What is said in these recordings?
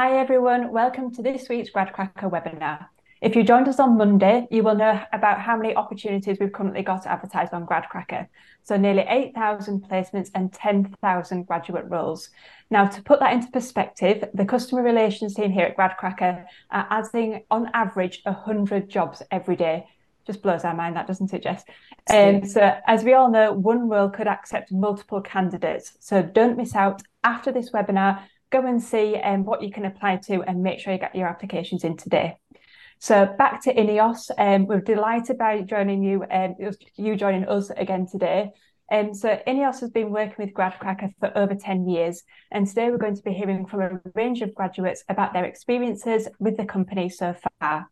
Hi everyone, welcome to this week's GradCracker webinar. If you joined us on Monday, you will know about how many opportunities we've currently got advertised on GradCracker. So nearly 8,000 placements and 10,000 graduate roles. Now, to put that into perspective, the customer relations team here at GradCracker are adding on average 100 jobs every day. Just blows our mind, that doesn't it, Jess? Um, so, as we all know, one role could accept multiple candidates. So, don't miss out. After this webinar, go and see um, what you can apply to and make sure you get your applications in today. So back to Ineos, um, we're delighted by joining you, um, you joining us again today. Um, so Ineos has been working with GradCracker for over 10 years, and today we're going to be hearing from a range of graduates about their experiences with the company so far,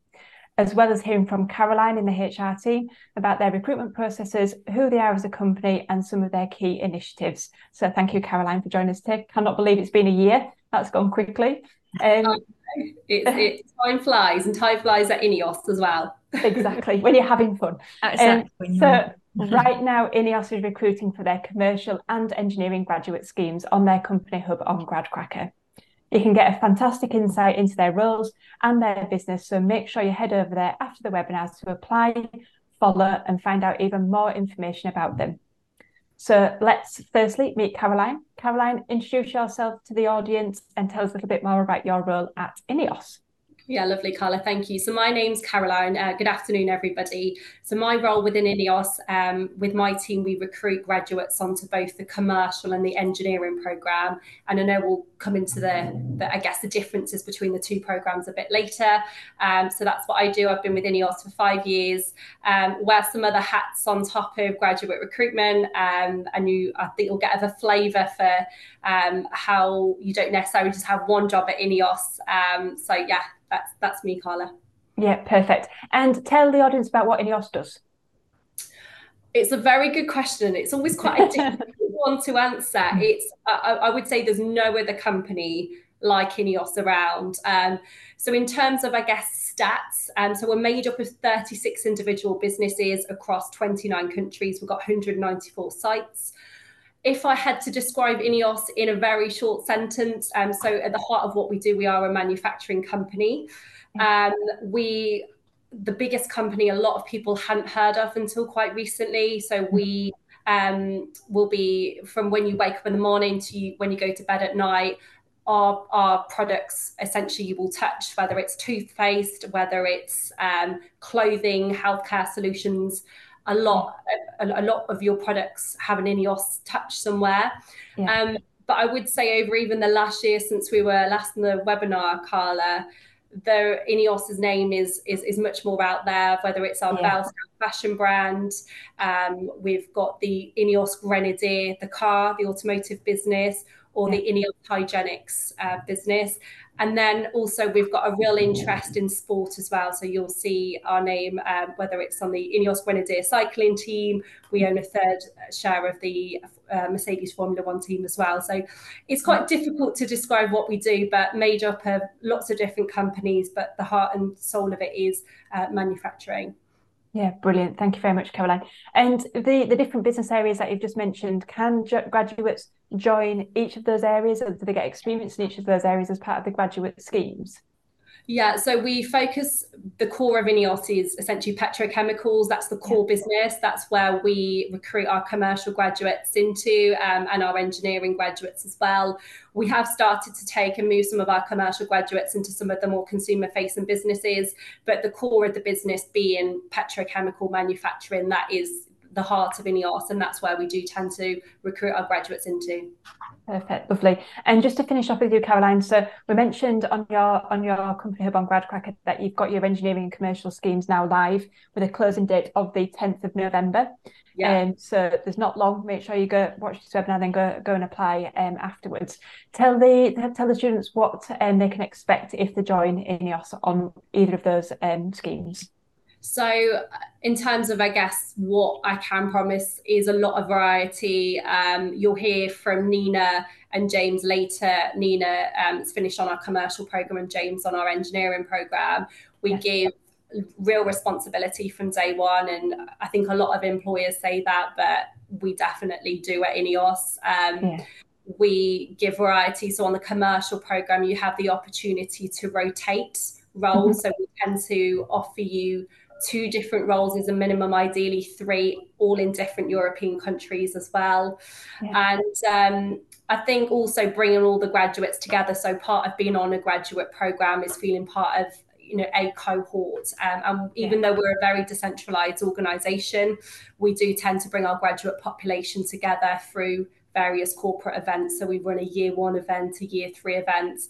as well as hearing from Caroline in the HR team about their recruitment processes, who they are as a company, and some of their key initiatives. So thank you, Caroline, for joining us today. Cannot believe it's been a year. That's gone quickly. Um, it, time flies and time flies at Ineos as well. exactly, when you're having fun. Exactly. Um, so right now, Ineos is recruiting for their commercial and engineering graduate schemes on their company hub on GradCracker. You can get a fantastic insight into their roles and their business, so make sure you head over there after the webinars to apply, follow, and find out even more information about them. So let's firstly meet Caroline. Caroline, introduce yourself to the audience and tell us a little bit more about your role at Ineos. Yeah, lovely, Carla. Thank you. So my name's Caroline. Uh, good afternoon, everybody. So my role within Ineos, um, with my team, we recruit graduates onto both the commercial and the engineering program. And I know we'll come into the, the I guess, the differences between the two programs a bit later. Um, so that's what I do. I've been with Ineos for five years. Um, wear some other hats on top of graduate recruitment, um, and you, I think, you'll get a flavour for um, how you don't necessarily just have one job at Ineos. Um, so yeah, that's that's me, Carla. Yeah, perfect. And tell the audience about what Ineos does. It's a very good question. It's always quite a difficult one to answer. It's I, I, would say there's no other company like Ineos around. Um, so in terms of I guess stats, um, so we're made up of 36 individual businesses across 29 countries. We've got 194 sites if I had to describe Ineos in a very short sentence, um, so at the heart of what we do, we are a manufacturing company. Um, we, the biggest company, a lot of people hadn't heard of until quite recently. So we um, will be from when you wake up in the morning to when you go to bed at night. Our, our products essentially you will touch, whether it's toothpaste, whether it's um, clothing, healthcare solutions a lot a, a, lot of your products have an Ineos touch somewhere. Yeah. Um, but I would say over even the last year since we were last in the webinar, Carla, the Ineos's name is is is much more out there. Whether it's our yeah. fashion brand, um, we've got the Ineos Grenadier, the car, the automotive business, or yeah. the Ineos Hygienics uh, business. And then also we've got a real interest in sport as well. So you'll see our name, um, whether it's on the Ineos Grenadier cycling team, we own a third share of the uh, Mercedes Formula One team as well. So it's quite difficult to describe what we do, but made up of lots of different companies, but the heart and soul of it is uh, manufacturing. Yeah, brilliant. Thank you very much, Caroline. And the, the different business areas that you've just mentioned, can graduates join each of those areas or do they get experience in each of those areas as part of the graduate schemes? Yeah, so we focus the core of Ineos is essentially petrochemicals. That's the core yeah. business. That's where we recruit our commercial graduates into um, and our engineering graduates as well. We have started to take and move some of our commercial graduates into some of the more consumer facing businesses, but the core of the business being petrochemical manufacturing, that is the heart of Ineos, and that's where we do tend to recruit our graduates into. Perfect, lovely. And just to finish off with you, Caroline. So we mentioned on your on your company hub on GradCracker that you've got your engineering and commercial schemes now live with a closing date of the 10th of November. Yeah. Um, so there's not long. Make sure you go watch this webinar, then go go and apply um, afterwards. Tell the tell the students what um, they can expect if they join Ineos on either of those um, schemes. So, in terms of, I guess, what I can promise is a lot of variety. Um, you'll hear from Nina and James later. Nina um, is finished on our commercial program and James on our engineering program. We yes. give real responsibility from day one. And I think a lot of employers say that, but we definitely do at Ineos. Um, yeah we give variety. So on the commercial program, you have the opportunity to rotate roles. Mm-hmm. So we tend to offer you two different roles is a minimum, ideally three, all in different European countries as well. Yeah. And um, I think also bringing all the graduates together. So part of being on a graduate program is feeling part of you know a cohort um, and even yeah. though we're a very decentralized organization we do tend to bring our graduate population together through various corporate events. So we run a year one event a year three event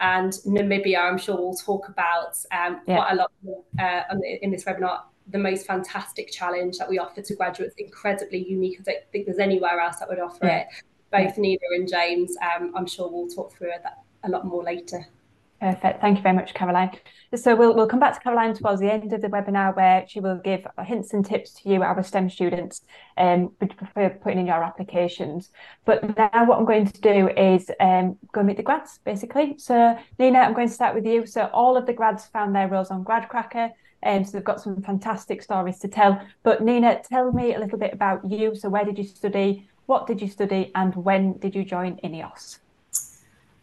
and namibia i'm sure we'll talk about um, yeah. quite a lot uh, in this webinar. The most fantastic challenge that we offer to graduates incredibly unique. I don't think there's anywhere else that would offer yeah. it. Both nina and james um, i'm sure we'll talk through that a lot more later Perfect. Thank you very much, Caroline. So we'll, we'll come back to Caroline towards the end of the webinar where she will give hints and tips to you, our STEM students, um, for putting in your applications. But now what I'm going to do is um, go meet the grads, basically. So Nina, I'm going to start with you. So all of the grads found their roles on GradCracker. Um, so they've got some fantastic stories to tell. But Nina, tell me a little bit about you. So where did you study? What did you study? And when did you join INEOS?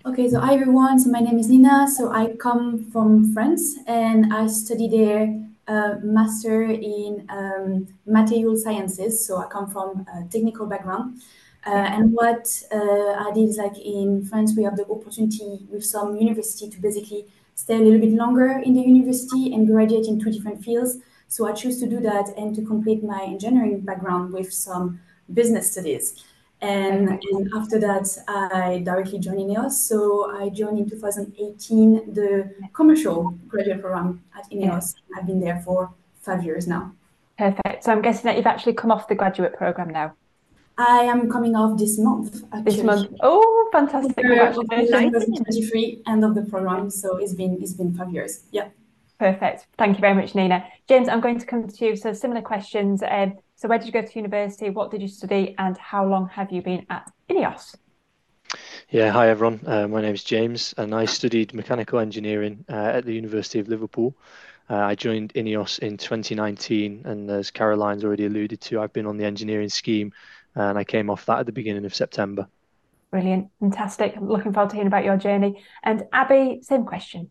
Okay, so hi everyone. So my name is Nina. So I come from France and I study there a master in um, material sciences. So I come from a technical background. Uh, and what uh, I did is like in France, we have the opportunity with some university to basically stay a little bit longer in the university and graduate in two different fields. So I choose to do that and to complete my engineering background with some business studies. And, and, after that, I directly joined INEOS. So I joined in 2018 the commercial graduate program at INEOS. Yeah. I've been there for five years now. Perfect. So I'm guessing that you've actually come off the graduate program now. I am coming off this month. Actually. This month. Oh, fantastic! Congratulations. 2023 end of the program. So it's been it's been five years. Yeah. Perfect. Thank you very much, Nina. James, I'm going to come to you. So similar questions. Um, so where did you go to university? What did you study? And how long have you been at INEOS? Yeah, hi everyone. Uh, my name is James, and I studied mechanical engineering uh, at the University of Liverpool. Uh, I joined INEOS in 2019, and as Caroline's already alluded to, I've been on the engineering scheme, and I came off that at the beginning of September. Brilliant, fantastic. I'm looking forward to hearing about your journey. And Abby, same question.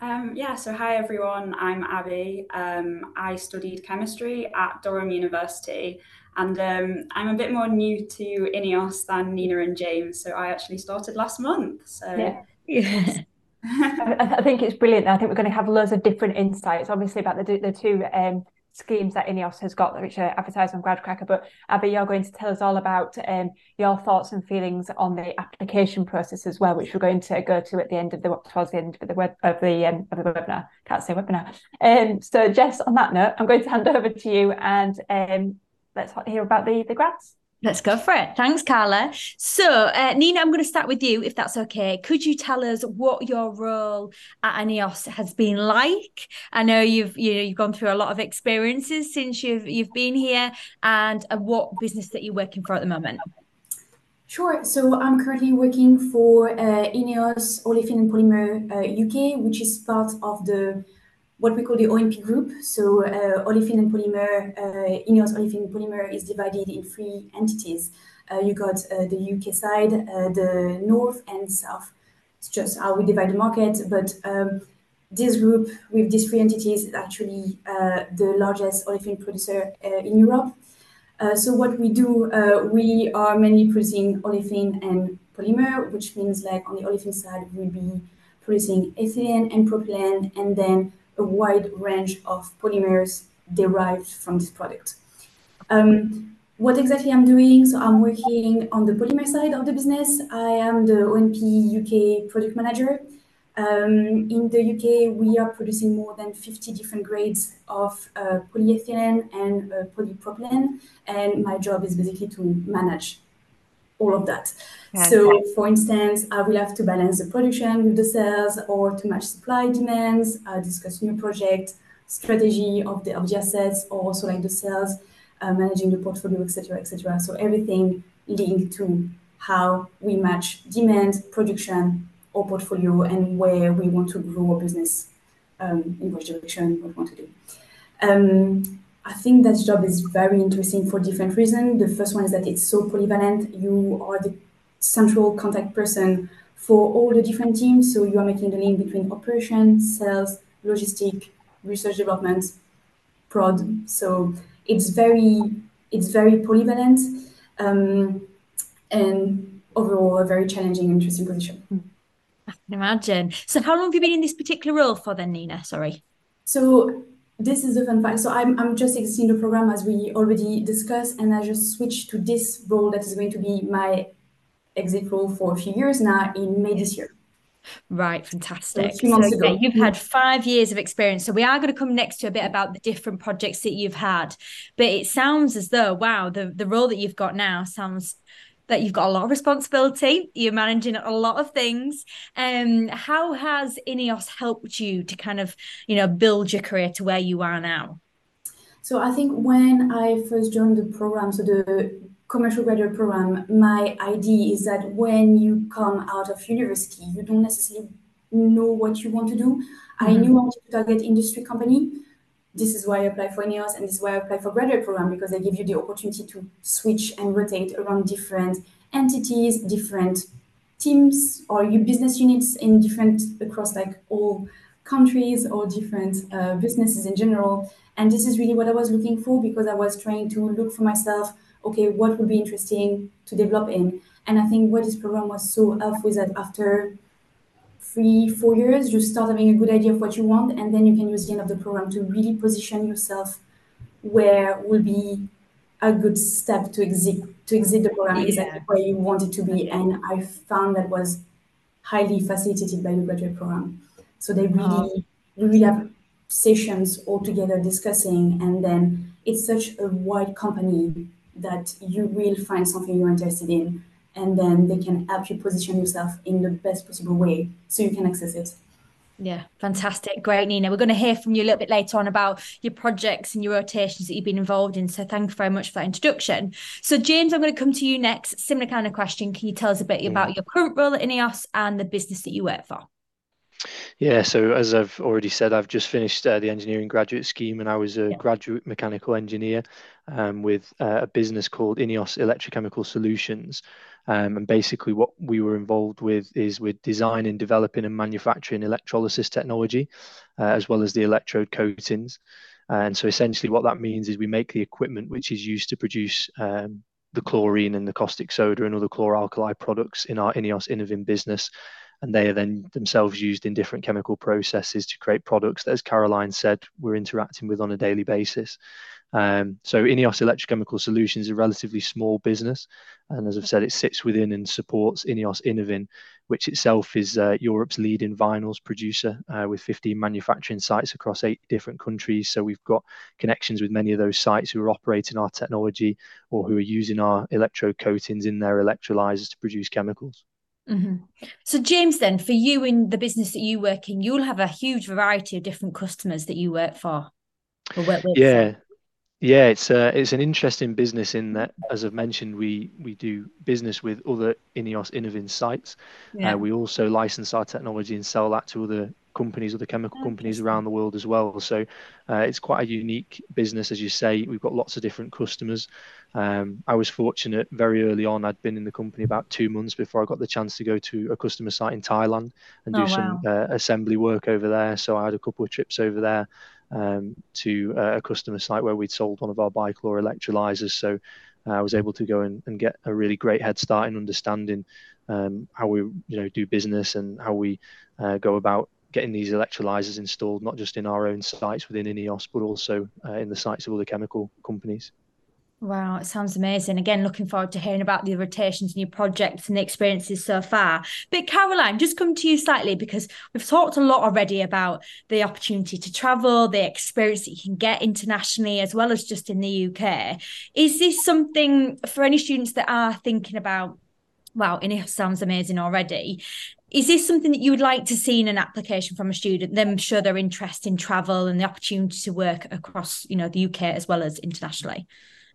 Um, yeah, so hi everyone, I'm Abby. Um, I studied chemistry at Durham University and um, I'm a bit more new to INEOS than Nina and James. So I actually started last month. So yeah. yeah. I, I, think it's brilliant. I think we're going to have loads of different insights, obviously, about the, the two um, schemes that INEOS has got, which are advertised on GradCracker. But Abby, you're going to tell us all about um, your thoughts and feelings on the application process as well, which we're going to go to at the end of the towards the end of the web of the um, of the webinar. Can't say webinar. Um, so, Jess, on that note, I'm going to hand over to you and um, let's hear about the the grads. Let's go for it. Thanks, Carla. So, uh, Nina, I'm going to start with you, if that's okay. Could you tell us what your role at INEOS has been like? I know you've you know you've gone through a lot of experiences since you've you've been here, and uh, what business that you're working for at the moment. Sure. So I'm currently working for uh, INEOS Olefin and Polymer UK, uh, which is part of the what we call the O&P group. So uh, olefin and polymer, uh, INEOS olefin and polymer is divided in three entities. Uh, you got uh, the UK side, uh, the north and south. It's just how we divide the market. But um, this group with these three entities is actually uh, the largest olefin producer in Europe. so what we do, we are mainly producing olefin and polymer, which means like on the olefin side, we'll be producing ethylene and propylene, and then a wide range of polymers derived from this product. Um, what exactly I'm doing? So I'm working on the polymer side of the business. I am the O&P UK product manager. Um, in the UK, we are producing more than 50 different grades of uh, polyethylene and uh, polypropylene, and my job is basically to manage all of that. So, for instance, I will have to balance the production with the sales or to match supply demands, uh, discuss new project strategy of the of the assets, or also like the sales, uh, managing the portfolio, etc., etc. So everything linked to how we match demand, production, or portfolio, and where we want to grow our business um, in which direction we want to do. Um, I think that job is very interesting for different reasons. The first one is that it's so polyvalent. You are the central contact person for all the different teams. So you are making the link between operations, sales, logistic, research development, prod. So it's very it's very polyvalent um, and overall a very challenging and interesting position. Hmm. I can imagine. So how long have you been in this particular role for then, Nina? Sorry. So this is the fun fact. So I'm, I'm just exiting the program as we already discussed, and I just switched to this role that is going to be my exit role for a few years now in May this year. Right, fantastic. So, yeah, you've mm. had five years of experience. So we are going to come next to a bit about the different projects that you've had. But it sounds as though, wow, the, the role that you've got now sounds that you've got a lot of responsibility. You're managing a lot of things. Um, how has Ineos helped you to kind of, you know, build your career to where you are now? So I think when I first joined the program, so the commercial graduate program, my idea is that when you come out of university, you don't necessarily know what you want to do. Mm-hmm. I knew I wanted to target industry company this is why I apply for INEOS and this is why I apply for graduate program because they give you the opportunity to switch and rotate around different entities, different teams or your business units in different across like all countries or different uh, businesses in general. And this is really what I was looking for because I was trying to look for myself, okay, what would be interesting to develop in. And I think what this program was so helpful is that after three, four years, you start having a good idea of what you want, and then you can use the end of the program to really position yourself where will be a good step to exit to exit the program yeah. exactly where you want it to be. And I found that was highly facilitated by the graduate program. So they really oh. really have sessions all together discussing, and then it's such a wide company that you will find something you're interested in and then they can help you position yourself in the best possible way so you can access it. Yeah, fantastic. Great, Nina. We're going to hear from you a little bit later on about your projects and your rotations that you've been involved in. So thank you very much for that introduction. So, James, I'm going to come to you next. Similar kind of question. Can you tell us a bit about your current role at INEOS and the business that you work for? Yeah, so as I've already said, I've just finished uh, the engineering graduate scheme and I was a yeah. graduate mechanical engineer um, with uh, a business called INEOS Electrochemical Solutions. Um, and basically, what we were involved with is with designing, developing, and manufacturing electrolysis technology, uh, as well as the electrode coatings. And so, essentially, what that means is we make the equipment which is used to produce um, the chlorine and the caustic soda and other chloralkali products in our INEOS Inovyn business. And they are then themselves used in different chemical processes to create products that, as Caroline said, we're interacting with on a daily basis. Um, so INEOS Electrochemical Solutions is a relatively small business, and as I've said, it sits within and supports INEOS Inovyn, which itself is uh, Europe's leading vinyls producer uh, with 15 manufacturing sites across eight different countries. So we've got connections with many of those sites who are operating our technology or who are using our electrode coatings in their electrolyzers to produce chemicals. Mm-hmm. So, James, then for you in the business that you work in, you'll have a huge variety of different customers that you work for. Work yeah, yeah, it's uh, it's an interesting business in that, as I've mentioned, we we do business with other Ineos Inovyn sites. Yeah. Uh, we also license our technology and sell that to other companies, other chemical companies around the world as well. So uh, it's quite a unique business, as you say. We've got lots of different customers. Um, I was fortunate very early on. I'd been in the company about two months before I got the chance to go to a customer site in Thailand and do oh, wow. some uh, assembly work over there. So I had a couple of trips over there um, to uh, a customer site where we'd sold one of our bichlor electrolyzers. So uh, I was able to go and, and, get a really great head start in understanding um, how we you know do business and how we uh, go about getting these electrolyzers installed, not just in our own sites within INEOS, but also uh, in the sites of other chemical companies. Wow, it sounds amazing. Again, looking forward to hearing about the rotations and your projects and the experiences so far. But Caroline, just come to you slightly because we've talked a lot already about the opportunity to travel, the experience that you can get internationally as well as just in the UK. Is this something for any students that are thinking about? Wow, it sounds amazing already. Is this something that you would like to see in an application from a student? Them show their interest in travel and the opportunity to work across, you know, the UK as well as internationally.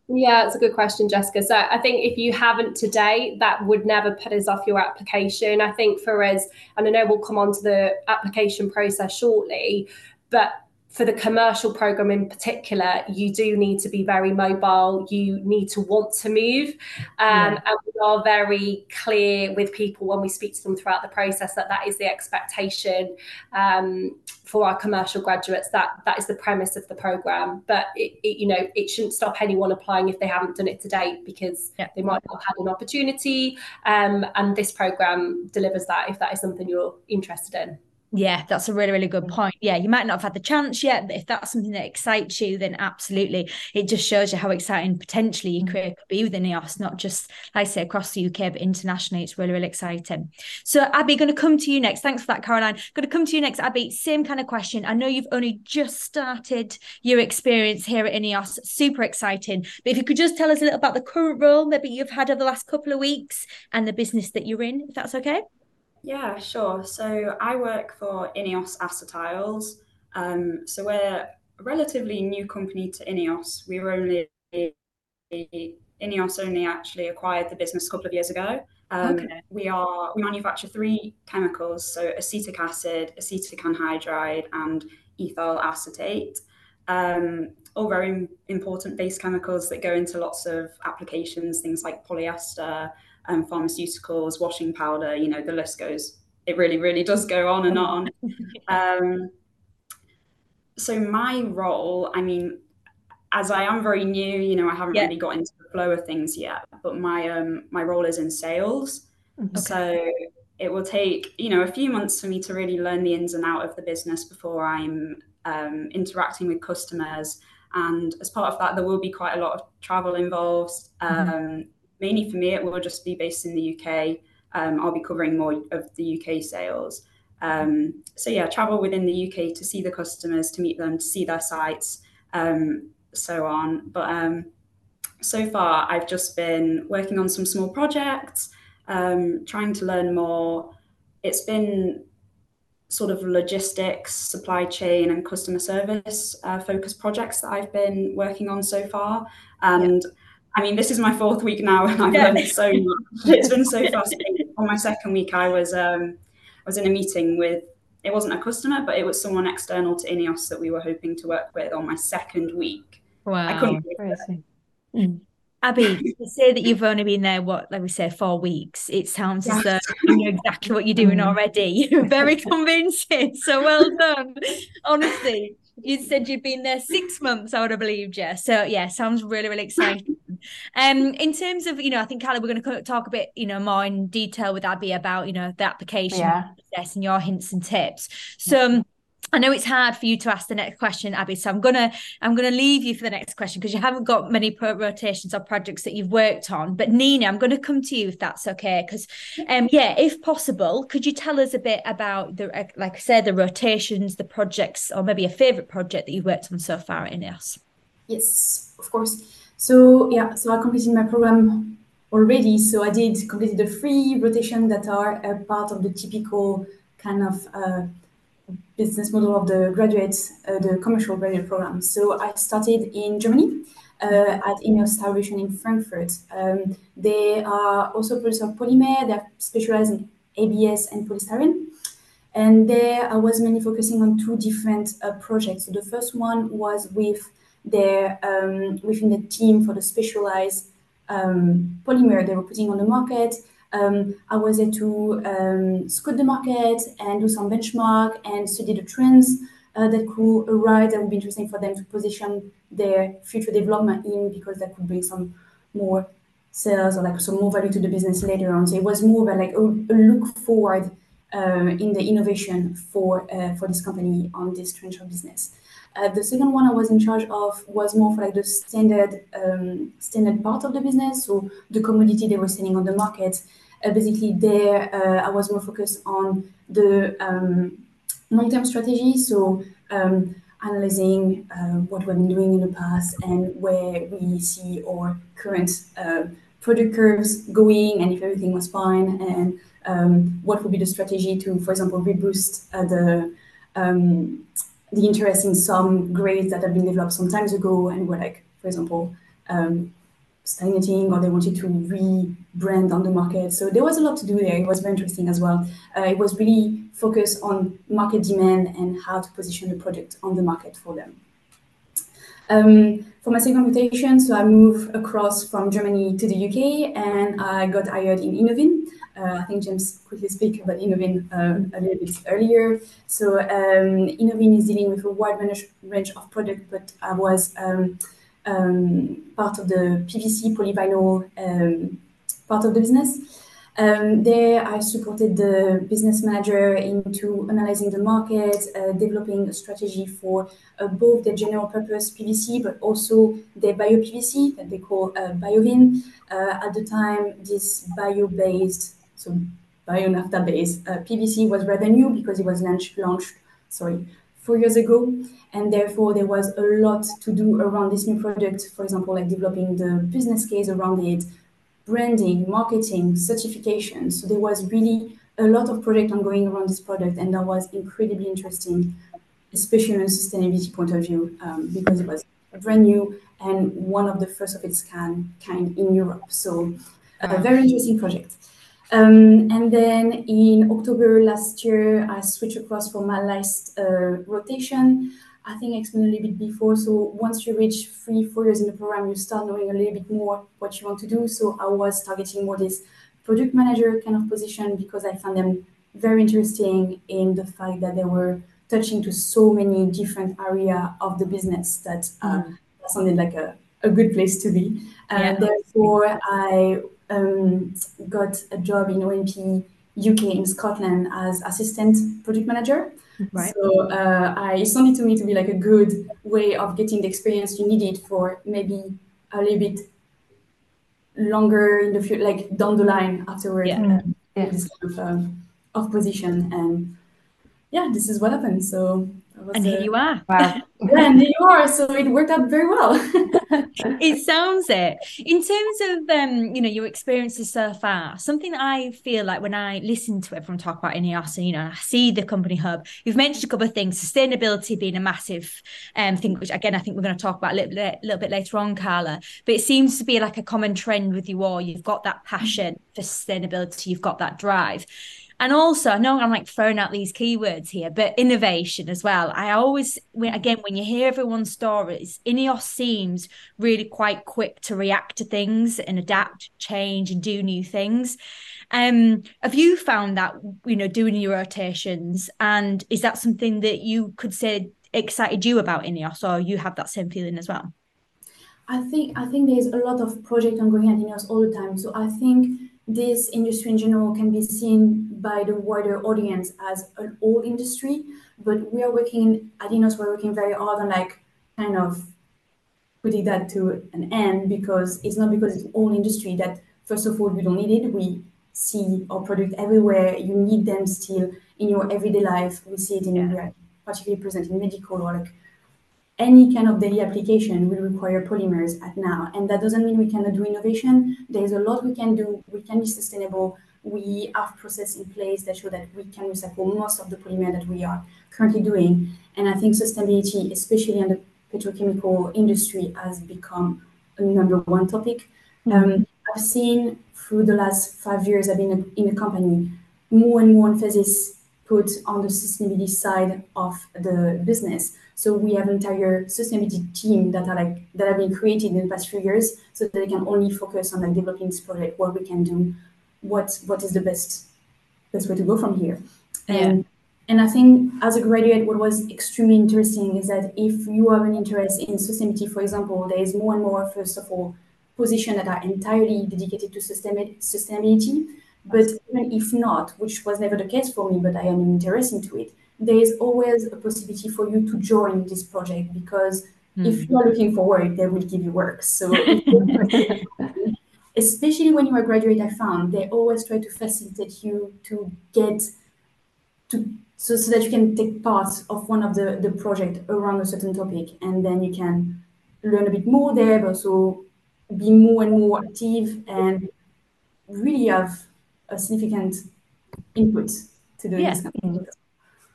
Yeah, it's a good question, Jessica. So I think if you haven't today, that would never put us off your application. I think for us, and I know we'll come on to the application process shortly, but for the commercial program in particular, you do need to be very mobile. You need to want to move. Um, yeah. And we are very clear with people when we speak to them throughout the process that that is the expectation um, for our commercial graduates. That that is the premise of the program. But it, it, you know, it shouldn't stop anyone applying if they haven't done it to date because yeah. they might not have had an opportunity. Um, and this program delivers that if that is something you're interested in. Yeah, that's a really, really good point. Yeah, you might not have had the chance yet, but if that's something that excites you, then absolutely. It just shows you how exciting potentially your mm. career could be within INEOS, not just, like I say, across the UK, but internationally. It's really, really exciting. So, Abby, going to come to you next. Thanks for that, Caroline. Going to come to you next, Abby. Same kind of question. I know you've only just started your experience here at INEOS. Super exciting. But if you could just tell us a little about the current role maybe you've had over the last couple of weeks and the business that you're in, if that's okay. Yeah, sure. So I work for Ineos Acetyls. Um, so we're a relatively new company to Ineos. We were only Ineos only actually acquired the business a couple of years ago. Um, okay. We are we manufacture three chemicals, so acetic acid, acetic anhydride, and ethyl acetate. Um, all very important base chemicals that go into lots of applications, things like polyester, um, pharmaceuticals, washing powder, you know, the list goes, it really, really does go on and on. um, so my role, I mean, as I am very new, you know, I haven't yeah. really got into the flow of things yet, but my um my role is in sales. Okay. So it will take, you know, a few months for me to really learn the ins and out of the business before I'm um, interacting with customers. And as part of that, there will be quite a lot of travel involved. Mm-hmm. Um, mm-hmm mainly for me, it will just be based in the UK. Um, I'll be covering more of the UK sales. Um, so yeah, travel within the UK to see the customers, to meet them, to see their sites, um, so on. But um, so far, I've just been working on some small projects, um, trying to learn more. It's been sort of logistics, supply chain, and customer service uh, focused projects that I've been working on so far, and. Yeah I mean, this is my fourth week now, and I've yeah. learned so much. It's been so fascinating. On my second week, I was um, I was in a meeting with it wasn't a customer, but it was someone external to Ineos that we were hoping to work with on my second week. Wow, I couldn't. Mm. Abby, to say that you've only been there, what, like we say, four weeks, it sounds as though you know exactly what you're doing already. You're Very convincing. So well done. Honestly, you said you'd been there six months, I would have believed you. So yeah, sounds really, really exciting. Um, in terms of, you know, I think Callie, we're going to talk a bit, you know, more in detail with Abby about, you know, the application yeah. process and your hints and tips. So. Um, I know it's hard for you to ask the next question, Abby. So I'm gonna I'm gonna leave you for the next question because you haven't got many rotations or projects that you've worked on. But Nina, I'm going to come to you if that's okay. Because, um, yeah, if possible, could you tell us a bit about the like I said, the rotations, the projects, or maybe a favorite project that you've worked on so far at INEOS? Yes, of course. So yeah, so I completed my program already. So I did completed the three rotation that are a part of the typical kind of uh, business model of the graduate, uh, the commercial graduate program. So I started in Germany uh, at Ineos Styrolution in Frankfurt. Um, they are also producer of polymer. They are specialized in ABS and polystyrene. And there I was mainly focusing on two different uh, projects. So the first one was with their um, within the team for the specialized um, polymer they were putting on the market um, I was there to um, scout the market and do some benchmark and study the trends uh, that could arise that would be interesting for them to position their future development in because that could bring some more sales or like some more value to the business later on. So it was more about like a, a look forward uh, in the innovation for uh, for this company on this tranche of business. Uh, the second one I was in charge of was more for like the standard um, standard part of the business, so the commodity they were selling on the market. Uh, basically, there uh, I was more focused on the um, long-term strategy, so um, analyzing uh, what we've been doing in the past and where we see our current uh, product curves going, and if everything was fine, and um, what would be the strategy to, for example, reboost uh, the um, the interest in some grades that have been developed some times ago and were like, for example, um, stagnating or they wanted to rebrand on the market. So there was a lot to do there. It was very interesting as well. Uh, it was really focused on market demand and how to position the product on the market for them. Um, for my second rotation, so I moved across from Germany to the UK and I got hired in Inovyn. Uh, I think James quickly speak about Inovyn uh, a little bit earlier. So um, Inovyn is dealing with a wide range, range of products, but I was um, um, part of the PVC polyvinyl um, part of the business. Um, there, I supported the business manager into analyzing the market, uh, developing a strategy for uh, both the general purpose PVC, but also the bio PVC that they call uh, BioVyn. Uh, at the time, this bio-based, so bio naphtha based uh, PVC was rather new because it was launched, launched sorry, four years ago. And therefore, there was a lot to do around this new product. For example, like developing the business case around it, branding, marketing, certification. So there was really a lot of project ongoing around this product, and that was incredibly interesting, especially on a sustainability point of view, um, because it was brand new and one of the first of its kind, kind in Europe. So a very interesting project. Um, and then in October last year, I switched across for my last uh, rotation. I think I explained a little bit before. So once you reach three, four years in the program, you start knowing a little bit more what you want to do. So I was targeting more this product manager kind of position because I found them very interesting in the fact that they were touching to so many different area of the business that uh, mm. sounded like a, a good place to be. Uh. Therefore, I um, got a job in O&P UK in Scotland as assistant product manager. Right. So uh, I, it sounded to me to be like a good way of getting the experience you needed for maybe a little bit longer in the future, like down the line afterwards. Yeah. Mm. yeah. This kind of, um, of position and yeah, this is what happened. So and here you are. Wow. yeah, and here you are. So it worked out very well. it sounds it. In terms of um, you know, your experiences so far, something that I feel like when I listen to everyone talk about Ineos, and you know, I see the company hub, you've mentioned a couple of things, sustainability being a massive um thing, which again I think we're going to talk about a little bit, little bit later on, Carla. But it seems to be like a common trend with you all. You've got that passion for sustainability, you've got that drive. And also, I know I'm like throwing out these keywords here, but innovation as well. I always, again, when you hear everyone's stories, Ineos seems really quite quick to react to things and adapt, change, and do new things. Um, have you found that, you know, doing your rotations? And is that something that you could say excited you about Ineos, or you have that same feeling as well? I think I think there's a lot of project ongoing at Ineos all the time. So I think this industry in general can be seen by the wider audience as an old industry, but we are working at we're working very hard on like kind of putting that to an end because it's not because it's old industry that first of all we don't need it. We see our product everywhere. You need them still in your everyday life. We see it in yeah. particularly present in medical or like any kind of daily application will require polymers at now. And that doesn't mean we cannot do innovation. There's a lot we can do. We can be sustainable. We have processes in place that show that we can recycle most of the polymer that we are currently doing. And I think sustainability, especially in the petrochemical industry, has become a number one topic. Mm-hmm. Um, I've seen through the last five years I've been in a company more and more emphasis put on the sustainability side of the business. So we have entire sustainability team that are like that have been created in the past few years, so that they can only focus on like developing this project, what we can do, what what is the best best way to go from here. And yeah. and I think as a graduate, what was extremely interesting is that if you have an interest in sustainability, for example, there is more and more, first of all, positions that are entirely dedicated to sustainability. But even if not, which was never the case for me, but I am interested into it, there is always a possibility for you to join this project because mm. if you are looking for work, they will give you work. So, especially when you are a graduate, I found they always try to facilitate you to get to so, so that you can take part of one of the, the project around a certain topic and then you can learn a bit more there, but also be more and more active and really have a significant input to doing yeah.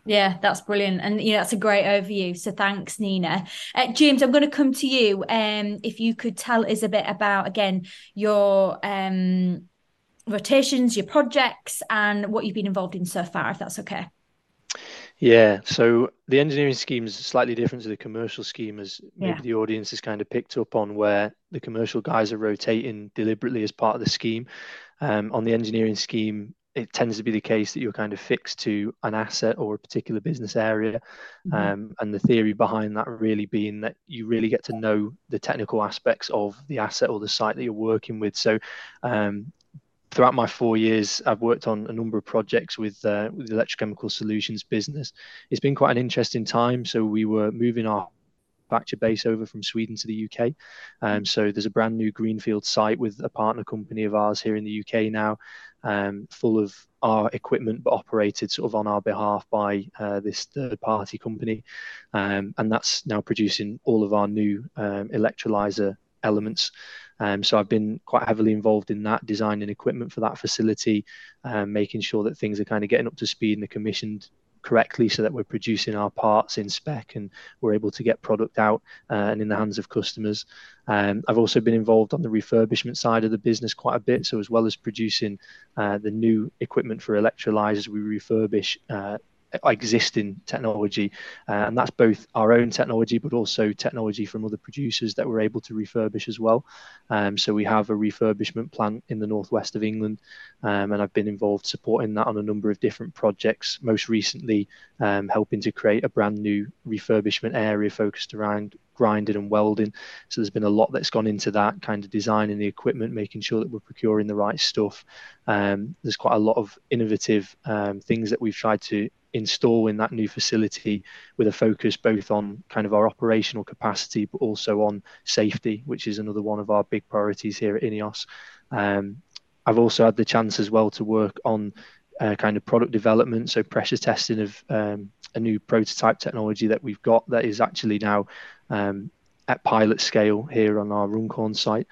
This kind of Yeah, that's brilliant, and you know that's a great overview. So thanks, Nina. Uh, James, I'm going to come to you. Um, if you could tell us a bit about again your um rotations, your projects, and what you've been involved in so far, if that's okay. Yeah, so the engineering scheme is slightly different to the commercial scheme, as maybe yeah. the audience has kind of picked up on, where the commercial guys are rotating deliberately as part of the scheme. Um, on the engineering scheme, it tends to be the case that you're kind of fixed to an asset or a particular business area. Mm-hmm. Um, and the theory behind that really being that you really get to know the technical aspects of the asset or the site that you're working with. So um, throughout my four years, I've worked on a number of projects with, uh, with the electrochemical solutions business. It's been quite an interesting time. So we were moving our manufacture base over from Sweden to the UK. Um, so there's a brand new greenfield site with a partner company of ours here in the UK now, um, full of our equipment but operated sort of on our behalf by uh, this third party company, um, and that's now producing all of our new um, electrolyzer elements. Um, so I've been quite heavily involved in that, designing equipment for that facility, um, making sure that things are kind of getting up to speed and are commissioned correctly so that we're producing our parts in spec and we're able to get product out uh, and in the hands of customers. Um, I've also been involved on the refurbishment side of the business quite a bit. So as well as producing uh, the new equipment for electrolyzers, we refurbish uh, existing technology, uh, and that's both our own technology, but also technology from other producers that we're able to refurbish as well. Um, so we have a refurbishment plant in the northwest of England, um, and I've been involved supporting that on a number of different projects. Most recently, um, helping to create a brand new refurbishment area focused around grinding and welding. So there's been a lot that's gone into that kind of designing the equipment, making sure that we're procuring the right stuff. Um, there's quite a lot of innovative um, things that we've tried to install in that new facility with a focus both on kind of our operational capacity but also on safety, which is another one of our big priorities here at INEOS. Um, I've also had the chance as well to work on uh, kind of product development, so pressure testing of um, a new prototype technology that we've got that is actually now um, at pilot scale here on our Runcorn site.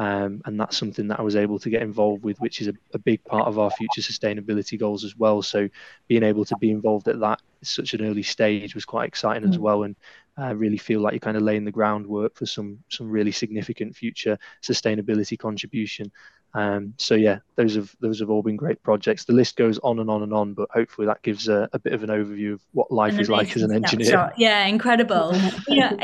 Um, and that's something that I was able to get involved with, which is a, a, big part of our future sustainability goals as well. So being able to be involved at that such an early stage was quite exciting mm. as well, and I really feel like you're kind of laying the groundwork for some some really significant future sustainability contribution. Um, so yeah, those have those have all been great projects. The list goes on and on and on, but hopefully that gives a, a bit of an overview of what life is like as an engineer. Snapshot. Yeah, incredible. you know,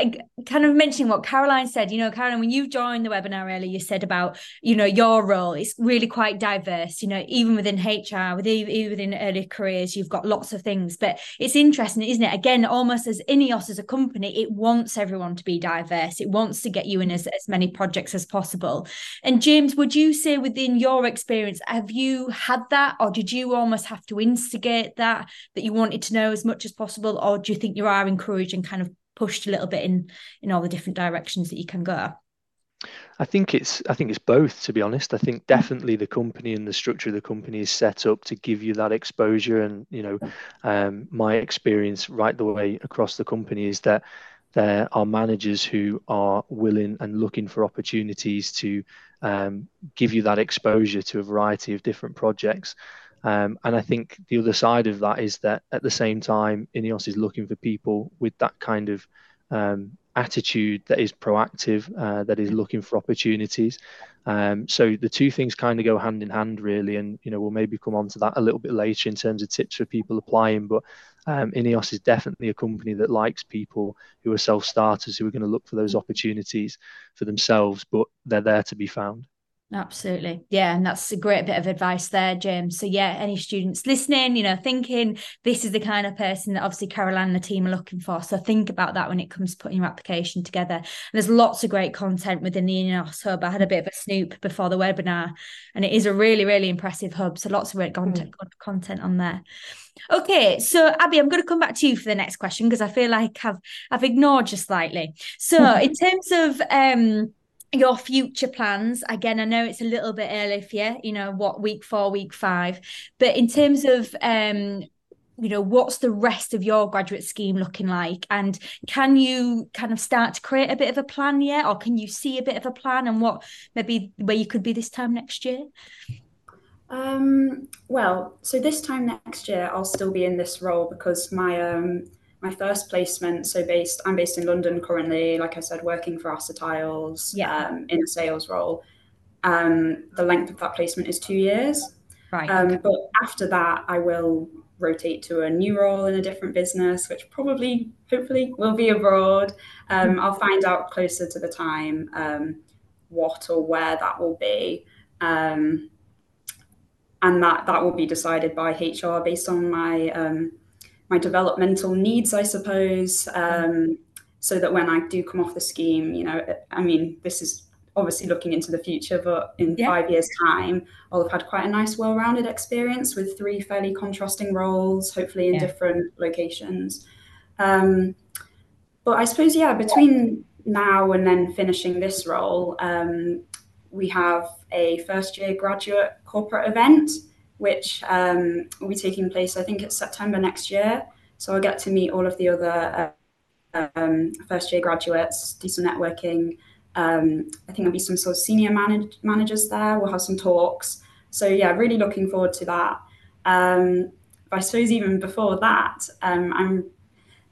kind of mentioning what Caroline said. You know, Caroline, when you joined the webinar earlier, you said about you know your role is really quite diverse. You know, even within HR, within even within early careers, you've got lots of things. But it's interesting, isn't it? Again, almost as INEOS as a company, it wants everyone to be diverse. It wants to get you in as, as many projects as possible. And James, would you say within your experience, have you had that, or did you almost have to instigate that, that you wanted to know as much as possible, or do you think you are encouraged and kind of pushed a little bit in in all the different directions that you can go? I think it's I think it's both to be honest. I think definitely the company and the structure of the company is set up to give you that exposure and you know um, my experience right the way across the company is that there are managers who are willing and looking for opportunities to um, give you that exposure to a variety of different projects. Um, and I think the other side of that is that at the same time, INEOS is looking for people with that kind of um, attitude that is proactive, uh, that is looking for opportunities. Um, so the two things kind of go hand in hand, really. And you know, we'll maybe come on to that a little bit later in terms of tips for people applying. But um, Ineos is definitely a company that likes people who are self starters who are going to look for those opportunities for themselves, but they're there to be found. Absolutely. Yeah. And that's a great bit of advice there, James. So, yeah, any students listening, you know, thinking this is the kind of person that obviously Caroline and the team are looking for. So, think about that when it comes to putting your application together. And there's lots of great content within the INEOS Hub. I had a bit of a snoop before the webinar, and it is a really, really impressive hub. So, lots of great content, mm. content on there. Okay, so Abby, I'm going to come back to you for the next question because I feel like I've I've ignored you slightly. So, in terms of um your future plans. Again i know it's a little bit early for you you know what week four week five but in terms of um you know what's the rest of your graduate scheme looking like? And can you kind of start to create a bit of a plan yet? Or can you see a bit of a plan and what maybe where you could be this time next year? Um, well, so this time next year, I'll still be in this role because my um, my first placement. So based, I'm based in London currently. Like I said, working for Acetyls yeah. um, in a sales role. Um, the length of that placement is two years. Right. Um, okay. But after that, I will rotate to a new role in a different business, which probably, hopefully, will be abroad. Um, mm-hmm. I'll find out closer to the time um, what or where that will be. Um, and that that will be decided by HR based on my um, my developmental needs, I suppose. Um, so that when I do come off the scheme, you know, I mean, this is obviously looking into the future, but in yeah. five years' time, I'll have had quite a nice, well-rounded experience with three fairly contrasting roles, hopefully in yeah. different locations. Um, but I suppose, yeah, between now and then finishing this role, um, we have a first-year graduate corporate event, which um, will be taking place, I think it's September next year. So I'll get to meet all of the other uh, um, first year graduates, do some networking. Um, I think there'll be some sort of senior manage- managers there. We'll have some talks. So yeah, really looking forward to that. Um, I suppose even before that, um, I'm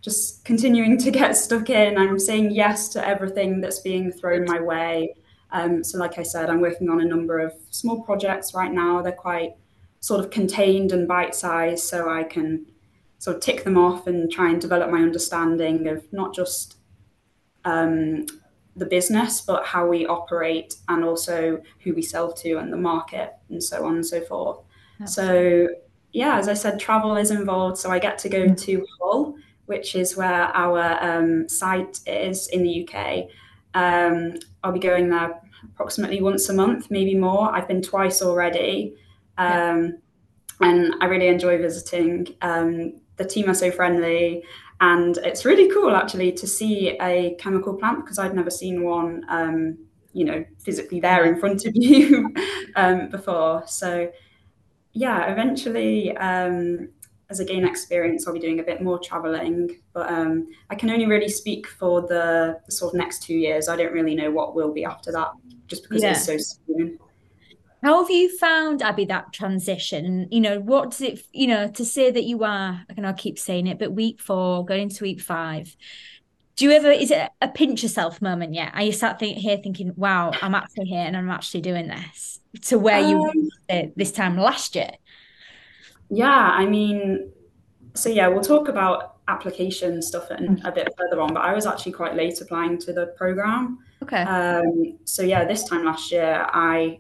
just continuing to get stuck in. I'm saying yes to everything that's being thrown my way. Um, so, like I said, I'm working on a number of small projects right now. They're quite sort of contained and bite sized so I can sort of tick them off and try and develop my understanding of not just um, the business, but how we operate and also who we sell to and the market and so on and so forth. Absolutely. So, yeah, as I said, travel is involved. So I get to go mm. to Hull, which is where our um, site is in the UK. Um, I'll be going there approximately once a month, maybe more. I've been twice already. Um, yeah. And I really enjoy visiting. Um, the team are so friendly, and it's really cool actually to see a chemical plant because I'd never seen one, um, you know, physically there in front of you um, before. So, yeah, eventually, um, as a gain experience, I'll be doing a bit more traveling, but um, I can only really speak for the, the, sort of next two years. I don't really know what will be after that, just because yeah. it's so soon. How have you found, Abby, that transition? You know, what does it, you know, to say that you are, I can I keep saying it, but week four, going into week five, do you ever, is it a pinch yourself moment yet? Are you sat think, here thinking, wow, I'm actually here and I'm actually doing this to where um, you were this time last year? Yeah, I mean, so yeah, we'll talk about application stuff and mm. a bit further on, but I was actually quite late applying to the program. Okay. Um, so yeah, this time last year, I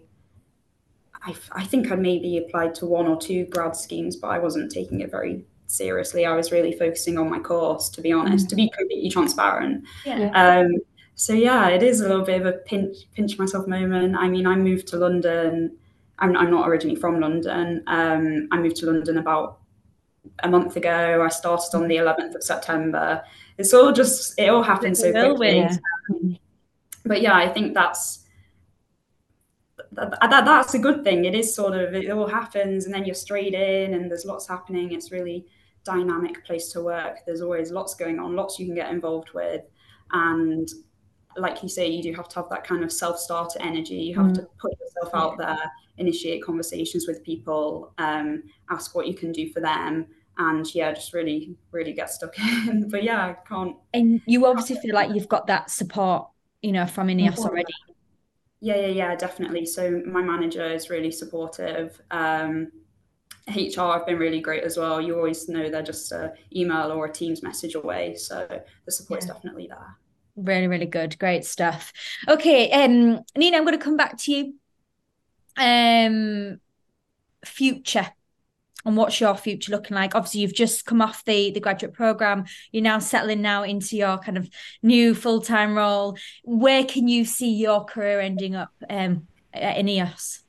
I, I think I maybe applied to one or two grad schemes, but I wasn't taking it very seriously. I was really focusing on my course, to be honest, mm. to be completely transparent. Yeah. Um, so yeah, it is a little bit of a pinch pinch myself moment. I mean, I moved to London. I'm, I'm not originally from London. Um, I moved to London about a month ago. I started on the 11th of September. It's all just it all happened so quickly. But yeah, I think that's that, that, that's a good thing. It is sort of it all happens, and then you're straight in, and there's lots happening. It's really dynamic place to work. There's always lots going on, lots you can get involved with, and like you say, you do have to have that kind of self-starter energy. You have mm. to put yourself out there, initiate conversations with people, um, ask what you can do for them, and yeah, just really, really get stuck in. but yeah, I can't. And you obviously feel like you've got that support, you know, from Ineos already. Yeah, yeah, yeah, definitely. So my manager is really supportive. Um, HR have been really great as well. You always know they're just a email or a Teams message away, so the support yeah. is definitely there. Really, really good, great stuff. Okay, um, Nina, I'm going to come back to you. Um, future and what's your future looking like obviously you've just come off the the graduate program you're now settling now into your kind of new full-time role where can you see your career ending up um, at Ineos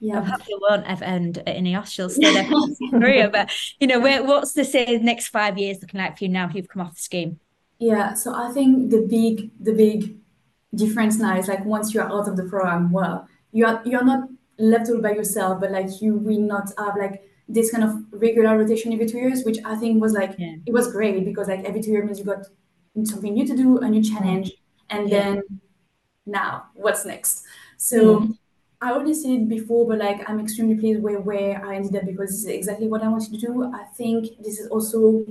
yeah. I it won't ever end at Ineos. She'll stay there for career. But you know, where, what's the say next five years looking like for you now? You've come off the scheme. Yeah. So I think the big the big difference now is like once you're out of the program, well, you are you're not left all by yourself, but like you will not have like this kind of regular rotation every two years, which I think was like yeah. it was great because like every two years means you got something new to do, a new challenge, and yeah. then now what's next? So mm. I already said it before, but like I'm extremely pleased with where I ended up because this is exactly what I wanted to do. I think this is also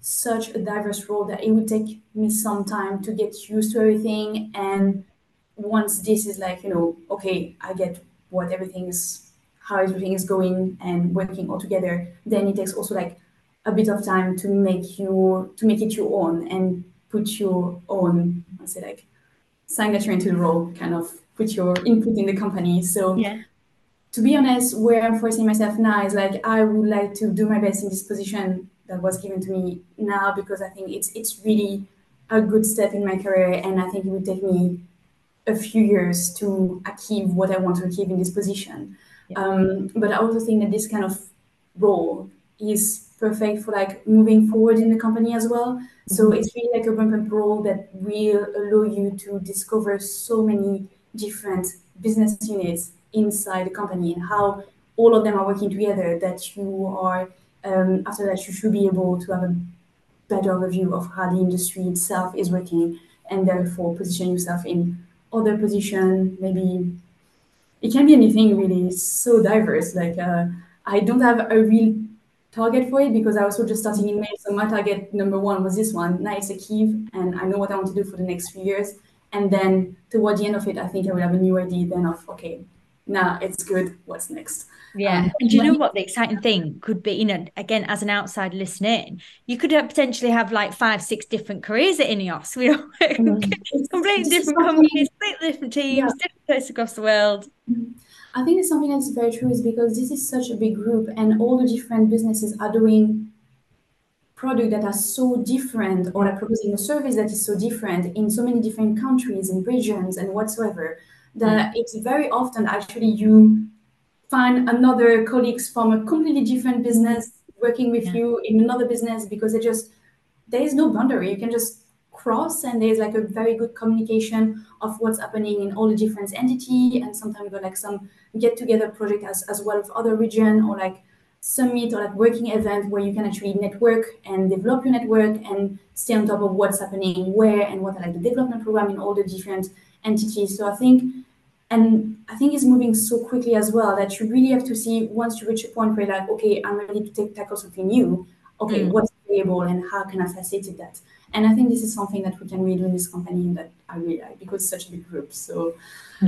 such a diverse role that it would take me some time to get used to everything. And once this is like, you know, okay, I get what everything is, how everything is going and working all together, then it takes also like a bit of time to make you to make it your own and put your own, I say like signature into the role, kind of put your input in the company. So yeah. to be honest, where I'm forcing myself now is like I would like to do my best in this position that was given to me now because I think it's it's really a good step in my career and I think it would take me a few years to achieve what I want to achieve in this position. Yeah. Um, but I also think that this kind of role is perfect for like moving forward in the company as well. Mm-hmm. So it's really like a bump and role that will allow you to discover so many different business units inside the company and how all of them are working together that you are um, after that you should be able to have a better overview of how the industry itself is working and therefore position yourself in other position maybe it can be anything really. So diverse. Like uh, i don't have a real target for it because i also just starting in may so my target number one was this one. Now it's a key and i know what i want to do for the next few years. And then toward the end of it, I think I will have a new idea then of, okay, now it's good. What's next? Yeah. Um, and do you know what the exciting thing could be? You know, again, as an outside listening, you could potentially have like five, six different careers at Ineos. We know, mm. completely different companies, completely different teams, yeah. different places across the world. Mm-hmm. I think it's something that's very true is because this is such a big group and all the different businesses are doing product that are so different or are proposing a service that is so different in so many different countries and regions and whatsoever that mm. it's very often actually you find another colleagues from a completely different business working with yeah. you in another business because it just there is no boundary you can just cross and there's like a very good communication of what's happening in all the different entity and sometimes got like some get together project as, as well with other region or like summit or like working event where you can actually network and develop your network and stay on top of what's happening where and what are like the development program in all the different entities. So I think and I think it's moving so quickly as well that you really have to see once you reach a point where like, okay, I'm ready to take tackle something new. Okay, mm. what's available and how can I facilitate that? And I think this is something that we can really do in this company that I really like because it's such a big group. So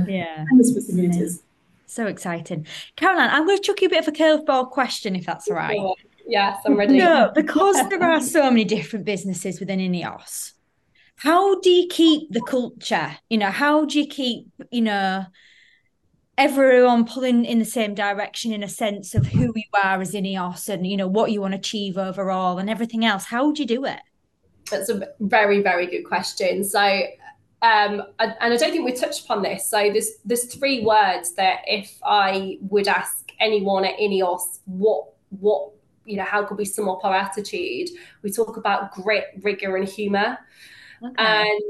yeah, endless possibilities. So exciting. Caroline, I'm going to chuck you a bit of a curveball question if that's all right. Yes, I'm ready. No, because there are so many different businesses within Ineos. How do you keep the culture? You know, how do you keep, you know, everyone pulling in the same direction in a sense of who you are as Ineos and, you know, what you want to achieve overall and everything else? How would you do it? That's a very, very good question. So um, and I don't think we touched upon this. So there's there's three words that if I would ask anyone at Ineos, what what you know, how could we sum up our attitude? We talk about grit, rigor, and humour. Okay. And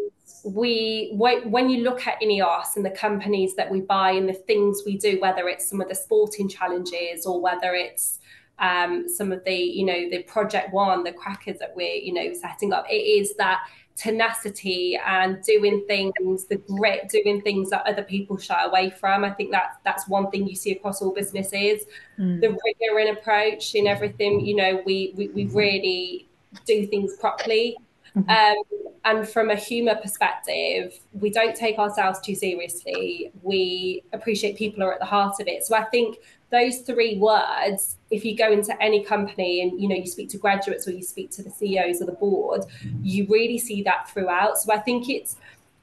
we when you look at Ineos and the companies that we buy and the things we do, whether it's some of the sporting challenges or whether it's um, some of the you know the project one, the crackers that we're you know setting up, it is that tenacity and doing things, the grit, doing things that other people shy away from. I think that's that's one thing you see across all businesses. Mm. The rigor in approach in everything. You know, we we, we really do things properly. Mm-hmm. Um, and from a humor perspective, we don't take ourselves too seriously. We appreciate people are at the heart of it. So I think those three words if you go into any company and you know you speak to graduates or you speak to the ceos or the board you really see that throughout so i think it's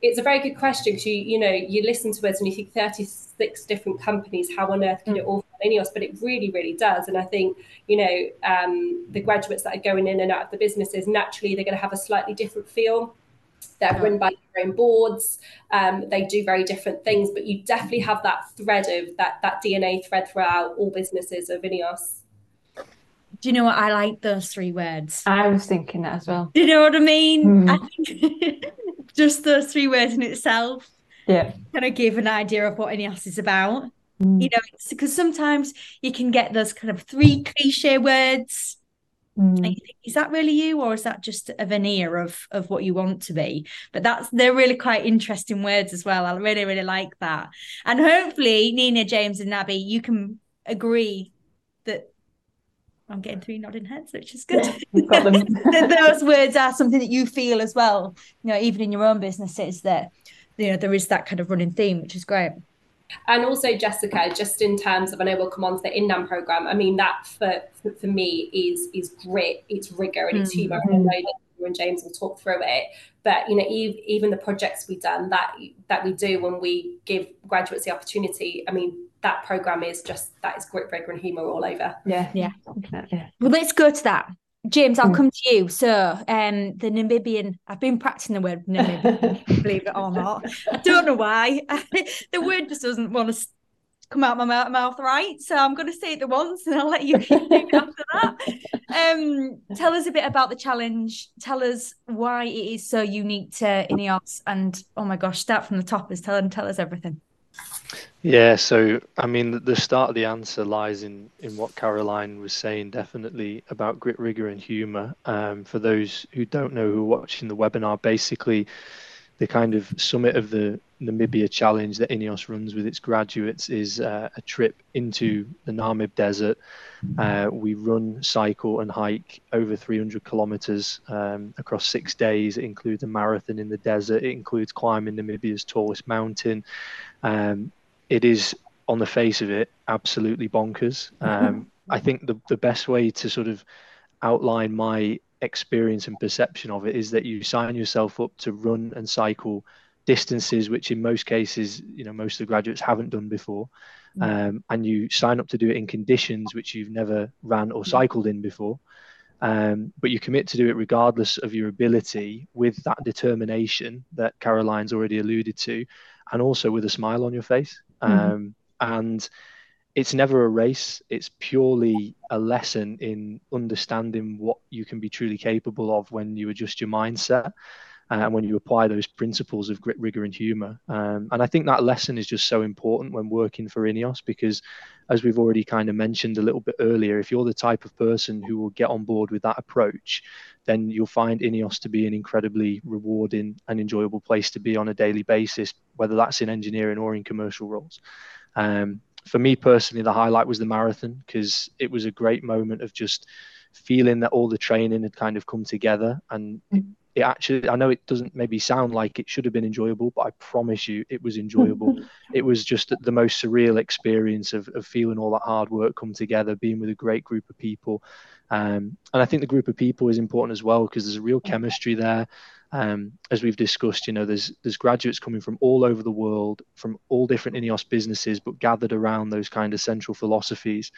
it's a very good question because you you know you listen to us and you think 36 different companies how on earth can it all fit in us but it really really does. And i think you know um, the graduates that are going in and out of the businesses naturally they're going to have a slightly different feel. They're run by their own boards. Um, they do very different things, but you definitely have that thread of that that DNA thread throughout all businesses of Ineos. Do you know what I like those three words? I was thinking that as well. Do you know what I mean? Mm. I think just those three words in itself. Yeah. Kind of give an idea of what Ineos is about. Mm. You know, because sometimes you can get those kind of three cliche words Mm. Think, is that really you, or is that just a veneer of of what you want to be? But that's they're really quite interesting words as well. I really really like that, and hopefully Nina, James, and Abby, you can agree that I'm getting three nodding heads, which is good. Yeah, Those words are something that you feel as well. You know, even in your own businesses, that you know there is that kind of running theme, which is great. And also, Jessica, just in terms of, I know we'll come on to the INNAM program. I mean, that for for, for me is is grit, it's rigor, and it's mm-hmm. humour. And I know that you and James will talk through it. But you know, even the projects we've done that that we do when we give graduates the opportunity. I mean, that program is just that is grit, rigor, and humour all over. Yeah, yeah, yeah. Well, let's go to that. James, I'll mm. come to you. So, um, the Namibian, I've been practicing the word Namibian, believe it or not. I don't know why. the word just doesn't want to come out my mouth right. So, I'm going to say it the once and I'll let you after that. Um, tell us a bit about the challenge. Tell us why it is so unique to INEOS. And oh my gosh, start from the top is tell, tell us everything. Yeah, so I mean, the start of the answer lies in in what Caroline was saying, definitely about grit, rigor, and humor. Um, for those who don't know who are watching the webinar, basically, the kind of summit of the Namibia challenge that INEOS runs with its graduates is uh, a trip into the Namib Desert. Uh, we run, cycle, and hike over 300 kilometers um, across six days. It includes a marathon in the desert. It includes climbing Namibia's tallest mountain. Um, it is on the face of it absolutely bonkers. Um, I think the the best way to sort of outline my experience and perception of it is that you sign yourself up to run and cycle distances which in most cases you know most of the graduates haven't done before mm. um, and you sign up to do it in conditions which you've never ran or mm. cycled in before um, but you commit to do it regardless of your ability with that determination that caroline's already alluded to and also with a smile on your face. Mm-hmm. Um, and it's never a race. It's purely a lesson in understanding what you can be truly capable of when you adjust your mindset and when you apply those principles of grit rigor and humor. Um, and i think that lesson is just so important when working for ineos because as we've already kind of mentioned a little bit earlier if you're the type of person who will get on board with that approach then you'll find ineos to be an incredibly rewarding and enjoyable place to be on a daily basis whether that's in engineering or in commercial roles. Um, for me personally, the highlight was the marathon because it was a great moment of just feeling that all the training had kind of come together and it, actually i know it doesn't maybe sound like it should have been enjoyable but i promise you it was enjoyable. It was just the most surreal experience of, of feeling all that hard work come together being with a great group of people. Um, and i think the group of people is important as well because there's a real chemistry there. Um, as we've discussed, you know, there's there's graduates coming from all over the world, from all different INEOS businesses, but gathered around those kind of central philosophies,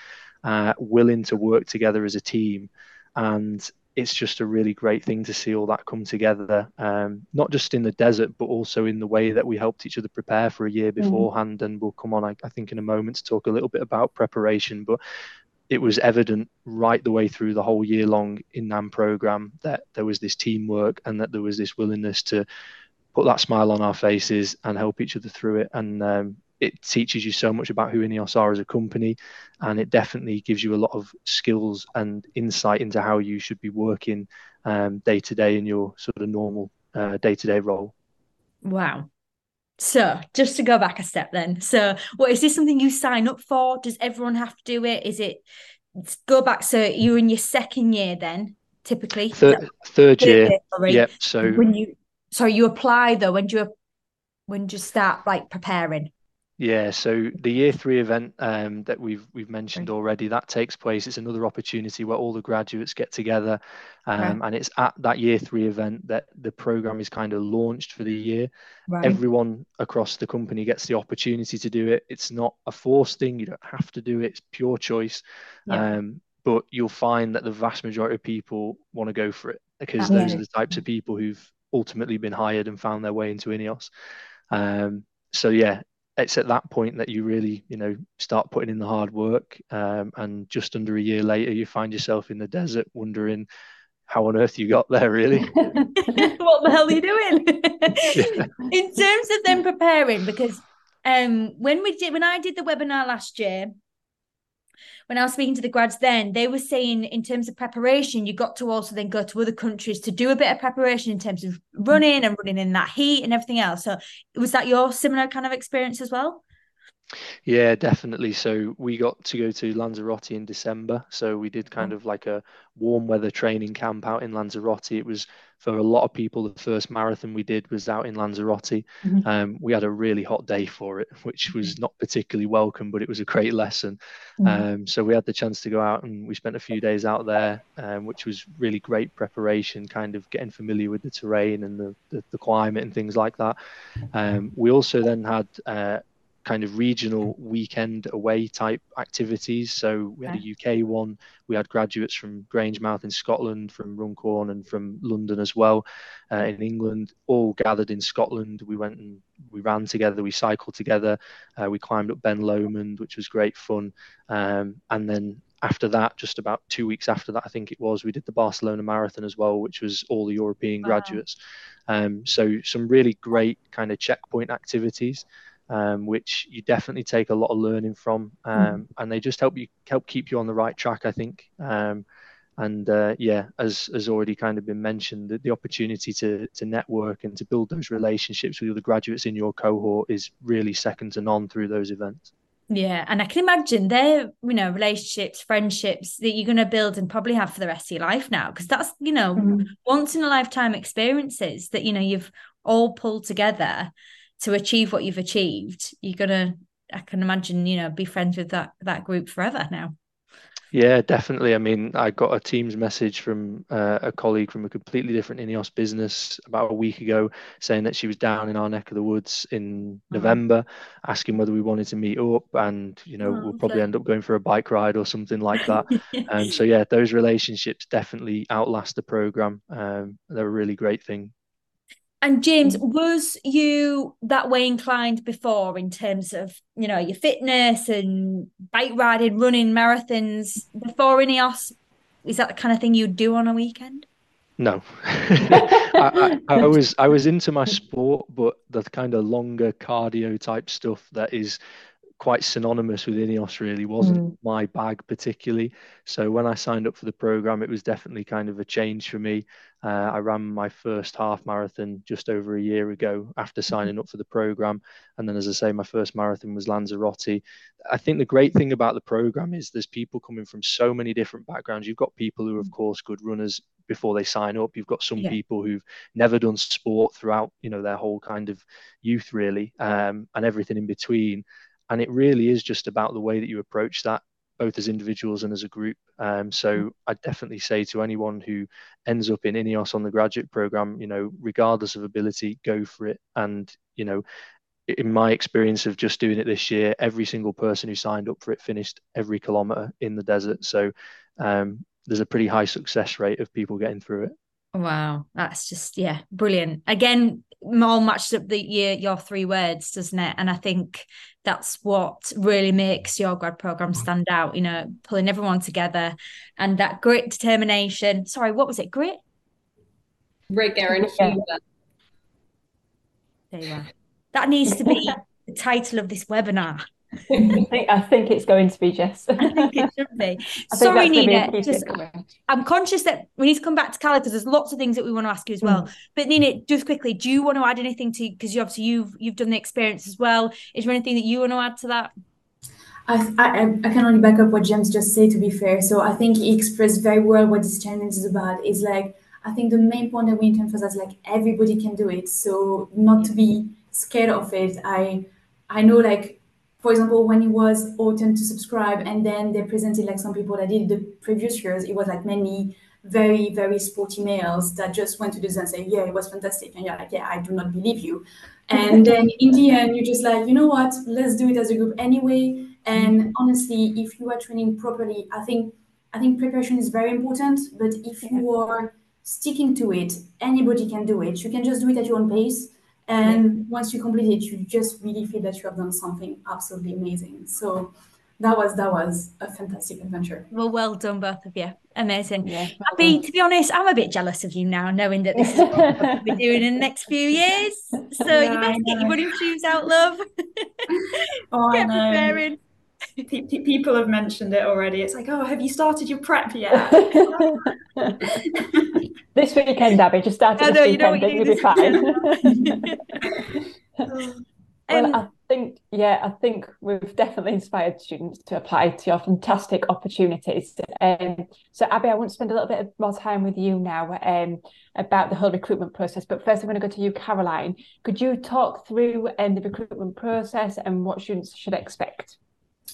uh, willing to work together as a team, and it's just a really great thing to see all that come together, um, not just in the desert, but also in the way that we helped each other prepare for a year mm. beforehand. Mm. And we'll come on, I, I, think, in a moment to talk a little bit about preparation. But it was evident right the way through the whole year long INNAM program that there was this teamwork and that there was this willingness to put that smile on our faces and help each other through it. And um, it teaches you so much about who Ineos are as a company, and it definitely gives you a lot of skills and insight into how you should be working day to day in your sort of normal day to day role. Wow. So, just to go back a step then. So, what is this something you sign up for? Does everyone have to do it? Is it go back? So, you're in your second year then, typically? Third, third year. year sorry. Yep. So, when you, sorry, you apply though, when do you, when do you start like preparing? Yeah, so the year three event um, that we've we've mentioned already that takes place. It's another opportunity where all the graduates get together, um, and it's at that year three event that the program is kind of launched for the year. Right. Everyone across the company gets the opportunity to do it. It's not a forced thing; you don't have to do it. It's pure choice. Yeah. Um, but you'll find that the vast majority of people want to go for it because those are the types of people who've ultimately been hired and found their way into Ineos. Um, so yeah, it's at that point that you really, you know, start putting in the hard work. Um, and just under a year later, you find yourself in the desert wondering how on earth you got there, really. what the hell are you doing? yeah. In terms of them preparing, because um, when we did, when I did the webinar last year, when I was speaking to the grads then, they were saying in terms of preparation, you got to also then go to other countries to do a bit of preparation in terms of running and running in that heat and everything else. So was that your similar kind of experience as well? Yeah, definitely. So we got to go to Lanzarote in December. So we did kind of like a warm weather training camp out in Lanzarote. It was for a lot of people, the first marathon we did was out in Lanzarote. Mm-hmm. Um, we had a really hot day for it, which was mm-hmm. not particularly welcome, but it was a great lesson. Mm-hmm. Um, so we had the chance to go out and we spent a few days out there, um, which was really great preparation, kind of getting familiar with the terrain and the, the, the climate and things like that. Um, we also then had uh, kind of regional weekend away type activities. So we had a UK one. We had graduates from Grangemouth in Scotland, from Runcorn, and from London as well, uh, in England, all gathered in Scotland. We went and we ran together. We cycled together. Uh, we climbed up Ben Lomond, which was great fun. Um, and then after that, just about two weeks after that, I think it was, we did the Barcelona Marathon as well, which was all the European wow. graduates. Um, so some really great kind of checkpoint activities um, which you definitely take a lot of learning from, um, mm. and they just help you help keep you on the right track. I think. Um, and uh, yeah, as has already kind of been mentioned, that the opportunity to to network and to build those relationships with other graduates in your cohort is really second to none through those events. Yeah, and I can imagine they're you know relationships, friendships that you're going to build and probably have for the rest of your life now, because that's you know mm. once in a lifetime experiences that you know you've all pulled together to achieve what you've achieved, you're gonna, I can imagine, you know, be friends with that that group forever now. Yeah, definitely. I mean, I got a Teams message from uh, a colleague from a completely different Ineos business about a week ago saying that she was down in our neck of the woods in oh. November, asking whether we wanted to meet up. And, you know, oh, we'll probably end up going for a bike ride or something like that. And um, so, yeah, those relationships definitely outlast the program. Um, they're a really great thing. And James, mm. was you that way inclined before in terms of, you know, your fitness and bike riding, running marathons before Ineos? Is that the kind of thing you'd do on a weekend? No, I, I, I, was I was into my sport, but the kind of longer cardio type stuff that is quite synonymous with Ineos really wasn't mm. my bag particularly. So when I signed up for the program, it was definitely kind of a change for me. Uh, I ran my first half marathon just over a year ago after mm-hmm. signing up for the program, and then as I say, my first marathon was Lanzarote. I think the great thing about the program is there's people coming from so many different backgrounds. You've got people who, are of mm. course, good runners before they sign up. You've got some yeah. people who've never done sport throughout, you know, their whole kind of youth really, um, and everything in between and it really is just about the way that you approach that both as individuals and as a group. Um, so mm. I'd definitely say to anyone who ends up in INEOS on the graduate program, you know, regardless of ability, go for it. And, you know, in my experience of just doing it this year, every single person who signed up for it finished every kilometer in the desert. So um, there's a pretty high success rate of people getting through it. Wow, that's just yeah, brilliant. Again, all matched up the your your three words, doesn't it? And I think that's what really makes your grad program stand out. You know, pulling everyone together and that grit, determination. Sorry, what was it? Grit, rigor, and humour. There you are. That needs to be the title of this webinar. I think I think it's going to be Jess. I think it should be. Sorry, Nina. Just, I'm conscious that we need to come back to Cala because there's lots of things that we want to ask you as well. Mm. But Nina, just quickly, do you want to add anything to because you obviously you've you've done the experience as well? Is there anything that you want to add to that? I, I, I can only back up what James just said. To be fair, so I think he expressed very well what this challenge is about. Is like I think the main point that we need to emphasize like everybody can do it. So not to be scared of it. I I know like for example, when it was autumn to subscribe, and then they presented like some people that did the previous years, it was like many very, very sporty males that just went to this and say, Yeah, it was fantastic. And you're like, Yeah, I do not believe you. And then in the end, you're just like, You know what? Let's do it as a group anyway. And honestly, if you are training properly, I think I think preparation is very important. But if you are sticking to it, anybody can do it. You can just do it at your own pace. And once you complete it, you just really feel that you have done something absolutely amazing. So that was that was a fantastic adventure. Well, well done, both of you. Amazing. Yeah, well to be honest, I'm a bit jealous of you now, knowing that this is what we'll be doing in the next few years. So yeah, you best get your running shoes out, love. Oh, get preparing. People have mentioned it already. It's like, oh, have you started your prep yet? this weekend, Abby, just start it this weekend, then you'll be fine. well, um, I think, yeah, I think we've definitely inspired students to apply to your fantastic opportunities. Um, so, Abby, I want to spend a little bit more time with you now um, about the whole recruitment process. But first, I'm going to go to you, Caroline. Could you talk through um, the recruitment process and what students should expect?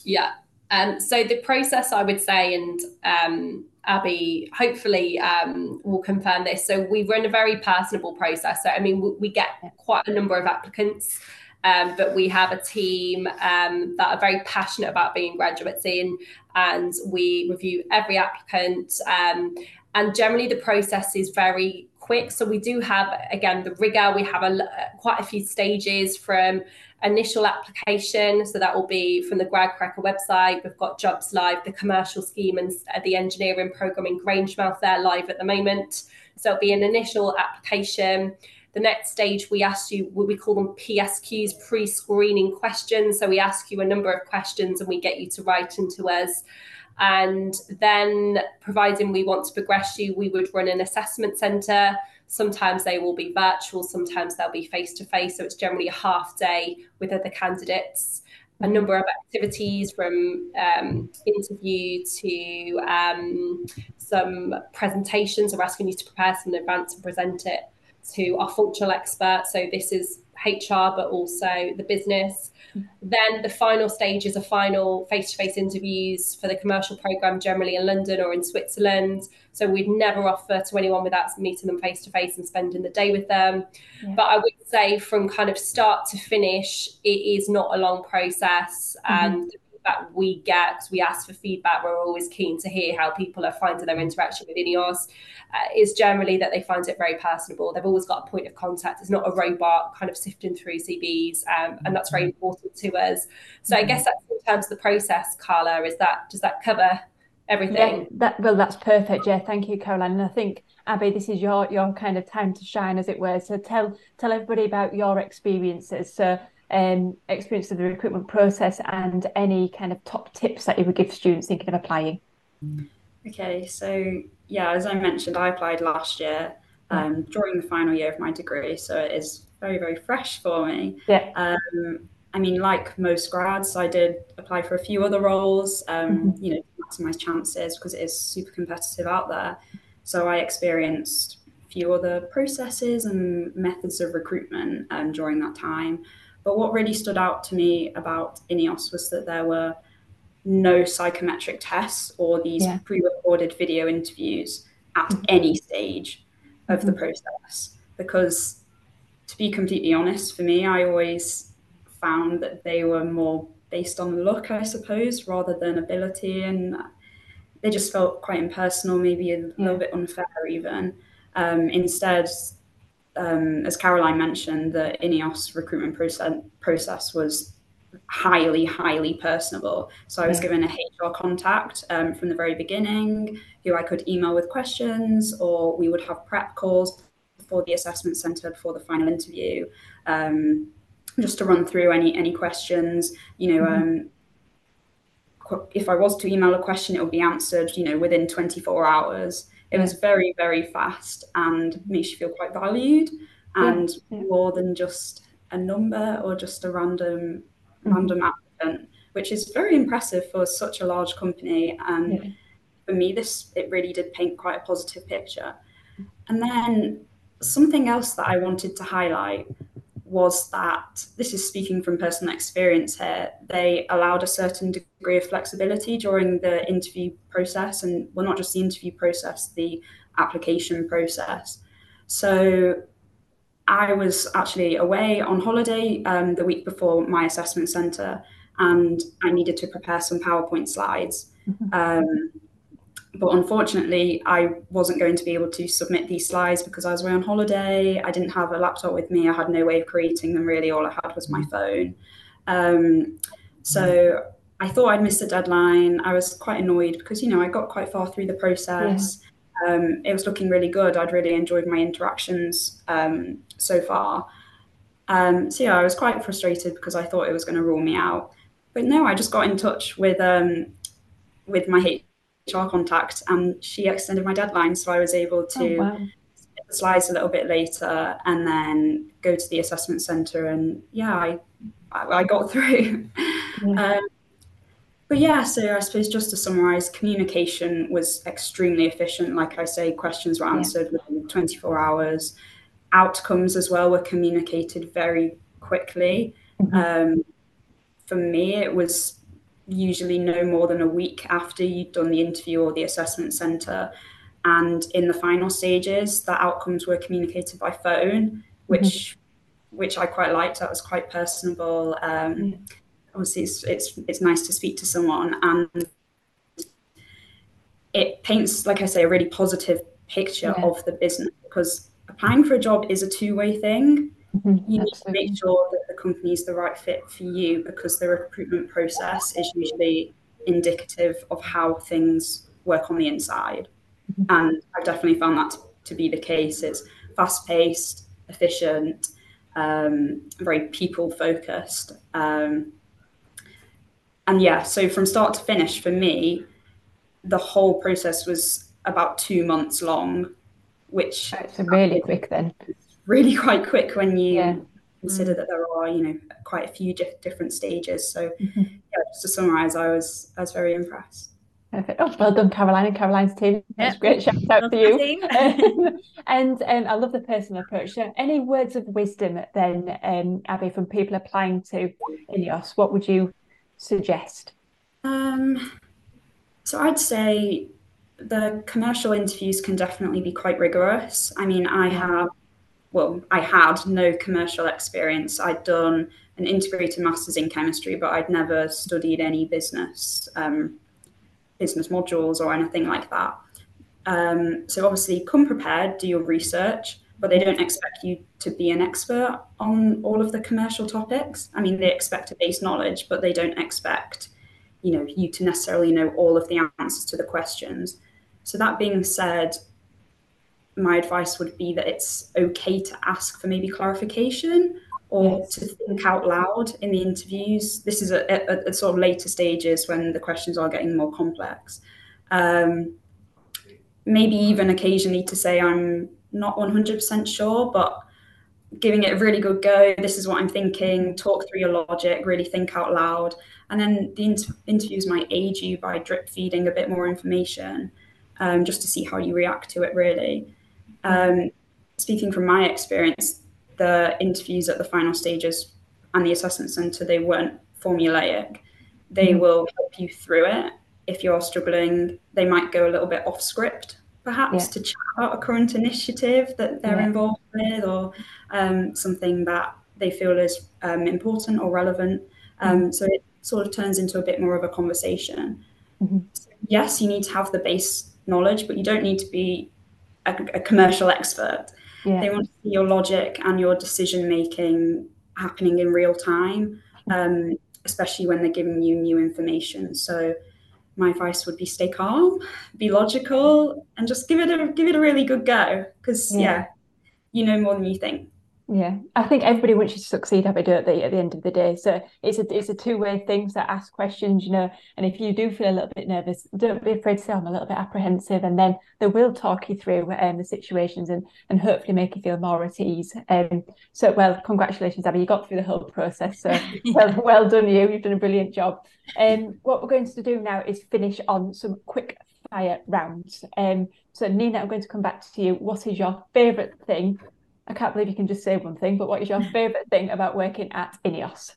Yeah. Um, so the process, I would say, and um, Abby hopefully um, will confirm this. So we run a very personable process. So I mean, we, we get quite a number of applicants. Um, but we have a team um, that are very passionate about being graduates in, and we review every applicant. Um, and generally, the process is very quick. So we do have again the rigor. We have a uh, quite a few stages from initial application. So that will be from the GradCracker website. We've got jobs live, the commercial scheme and uh, the engineering program in Grangemouth there live at the moment. So it'll be an initial application. The next stage, we ask you what we call them PSQs, pre screening questions. So we ask you a number of questions and we get you to write into us. And then, providing we want to progress you, we would run an assessment centre. Sometimes they will be virtual, sometimes they'll be face to face. So it's generally a half day with other candidates. A number of activities from um, interview to um, some presentations. We're asking you to prepare some in advance and present it to our functional expert. So this is HR, but also the business. Then the final stage is a final face-to-face interviews for the commercial program, generally in London or in Switzerland. So we'd never offer to anyone without meeting them face-to-face and spending the day with them. Yeah. But I would say from kind of start to finish, it is not a long process, mm-hmm. and that we get because we ask for feedback we're always keen to hear how people are finding their interaction with ineos uh, is generally that they find it very personable. They've always got a point of contact. It's not a robot kind of sifting through cvs um, and that's very important to us. So i guess that's in terms of the process carla is that does that cover everything? Yeah, that well that's perfect. Yeah thank you caroline. And i think abby this is your your kind of time to shine as it were. So tell tell everybody about your experiences. So um, experience of the recruitment process and any kind of top tips that you would give students thinking of applying? Okay, so yeah, as I mentioned, I applied last year um, during the final year of my degree, so it is very, very fresh for me. Yeah. Um, I mean, like most grads, I did apply for a few other roles, um, mm-hmm. you know, to maximize chances because it is super competitive out there. So I experienced a few other processes and methods of recruitment um, during that time. But what really stood out to me about INEOS was that there were no psychometric tests or these yeah. pre-recorded video interviews at mm-hmm. any stage of mm-hmm. the process. Because to be completely honest, for me, I always found that they were more based on look, I suppose, rather than ability. And they just felt quite impersonal, maybe a yeah. little bit unfair even. Um, instead, um, as Caroline mentioned, the INEOS recruitment process, process was highly, highly personable. So I was given a HR contact um, from the very beginning who I could email with questions, or we would have prep calls before the assessment centre, before the final interview, um, just to run through any any questions. You know, mm-hmm. um, if I was to email a question, it would be answered, you know, within 24 hours. It was very, very fast and makes you feel quite valued and yeah, more than just a number or just a random mm-hmm. random applicant, which is very impressive for such a large company. And yeah. for me, this it really did paint quite a positive picture. And then something else that I wanted to highlight was that this is speaking from personal experience here. They allowed a certain degree of flexibility during the interview process, and well, not just the interview process, the application process. So I was actually away on holiday um, the week before my assessment centre, and I needed to prepare some PowerPoint slides. Mm-hmm. Um, but unfortunately, I wasn't going to be able to submit these slides because I was away on holiday. I didn't have a laptop with me. I had no way of creating them really. All I had was my phone. Um, so I thought I'd missed the deadline. I was quite annoyed because, you know, I got quite far through the process. Yeah. Um, it was looking really good. I'd really enjoyed my interactions um, so far. Um, so yeah, I was quite frustrated because I thought it was going to rule me out. but no, I just got in touch with um, with my HR contact, and she extended my deadline, so I was able to. Oh, wow. Slides a little bit later, and then go to the assessment center, and yeah, I I, got through. Yeah. Um, but yeah, so I suppose just to summarize, communication was extremely efficient. Like I say, questions were answered yeah. within 24 hours. Outcomes as well were communicated very quickly. Mm-hmm. Um, for me, it was usually no more than a week after you'd done the interview or the assessment center. And in the final stages, the outcomes were communicated by phone, which mm-hmm. which I quite liked. That was quite personable. Um, mm-hmm. Obviously, it's, it's it's nice to speak to someone, and it paints, like I say, a really positive picture yeah. of the business because applying for a job is a two way thing. Mm-hmm, you need to make sure that the company is the right fit for you because the recruitment process is usually indicative of how things work on the inside. Mm-hmm. And I've definitely found that to be the case. It's fast paced, efficient, um, very people focused. Um, and yeah, so from start to finish for me, the whole process was about two months long, which it's really quick then really quite quick when you yeah. consider mm. that there are you know quite a few different stages. So mm-hmm. yeah, just to summarise, I was I was very impressed. Perfect. Oh, well done, Caroline and Caroline's team. That's yep. great. Shout out to you. and um, I love the personal approach. So, any words of wisdom then, um, Abby, from people applying to INEOS? What would you suggest? Um, so I'd say the commercial interviews can definitely be quite rigorous. I mean, I have well, I had no commercial experience. I'd done an integrated master's in chemistry, but I'd never studied any business um, business modules or anything like that. Um, so obviously, come prepared, do your research, but they don't expect you to be an expert on all of the commercial topics. I mean, they expect a base knowledge, but they don't expect you know you to necessarily know all of the answers to the questions. So that being said, my advice would be that it's okay to ask for maybe clarification or yes. to think out loud in the interviews. This is at, sort of later stages when the questions are getting more complex. Um, maybe even occasionally to say I'm not 100% sure, but giving it a really good go. This is what I'm thinking. Talk through your logic. Really think out loud. And then the inter- interviews might aid you by drip feeding a bit more information, um, just to see how you react to it. Really. Um, speaking from my experience, the interviews at the final stages and the assessment centre, they weren't formulaic. They mm-hmm. will help you through it. If you're struggling, they might go a little bit off script, perhaps, yeah. to chat about a current initiative that they're yeah. involved with or um, something that they feel is um, important or relevant. Um, mm-hmm. So it sort of turns into a bit more of a conversation. Mm-hmm. yes, you need to have the base knowledge, but you don't need to be a, a commercial expert. Yeah. They want to see your logic and your decision making happening in real time, um, especially when they're giving you new information. So my advice would be stay calm, be logical, and just give it a give it a really good go. Because yeah. yeah, you know more than you think. Yeah, I think everybody wants you to succeed, Abby, don't they? At the end of the day, so it's a it's a two way thing. So ask questions, you know, and if you do feel a little bit nervous, don't be afraid to say I'm a little bit apprehensive, and then they will talk you through um, the situations and and hopefully make you feel more at ease. Um, so well, congratulations, Abby, you got through the whole process. So well, well done, you. You've done a brilliant job. Um, what we're going to do now is finish on some quick fire rounds. Um, so Nina, I'm going to come back to you. What is your favourite thing I can't believe you can just say one thing, but what is your favourite thing about working at INEOS?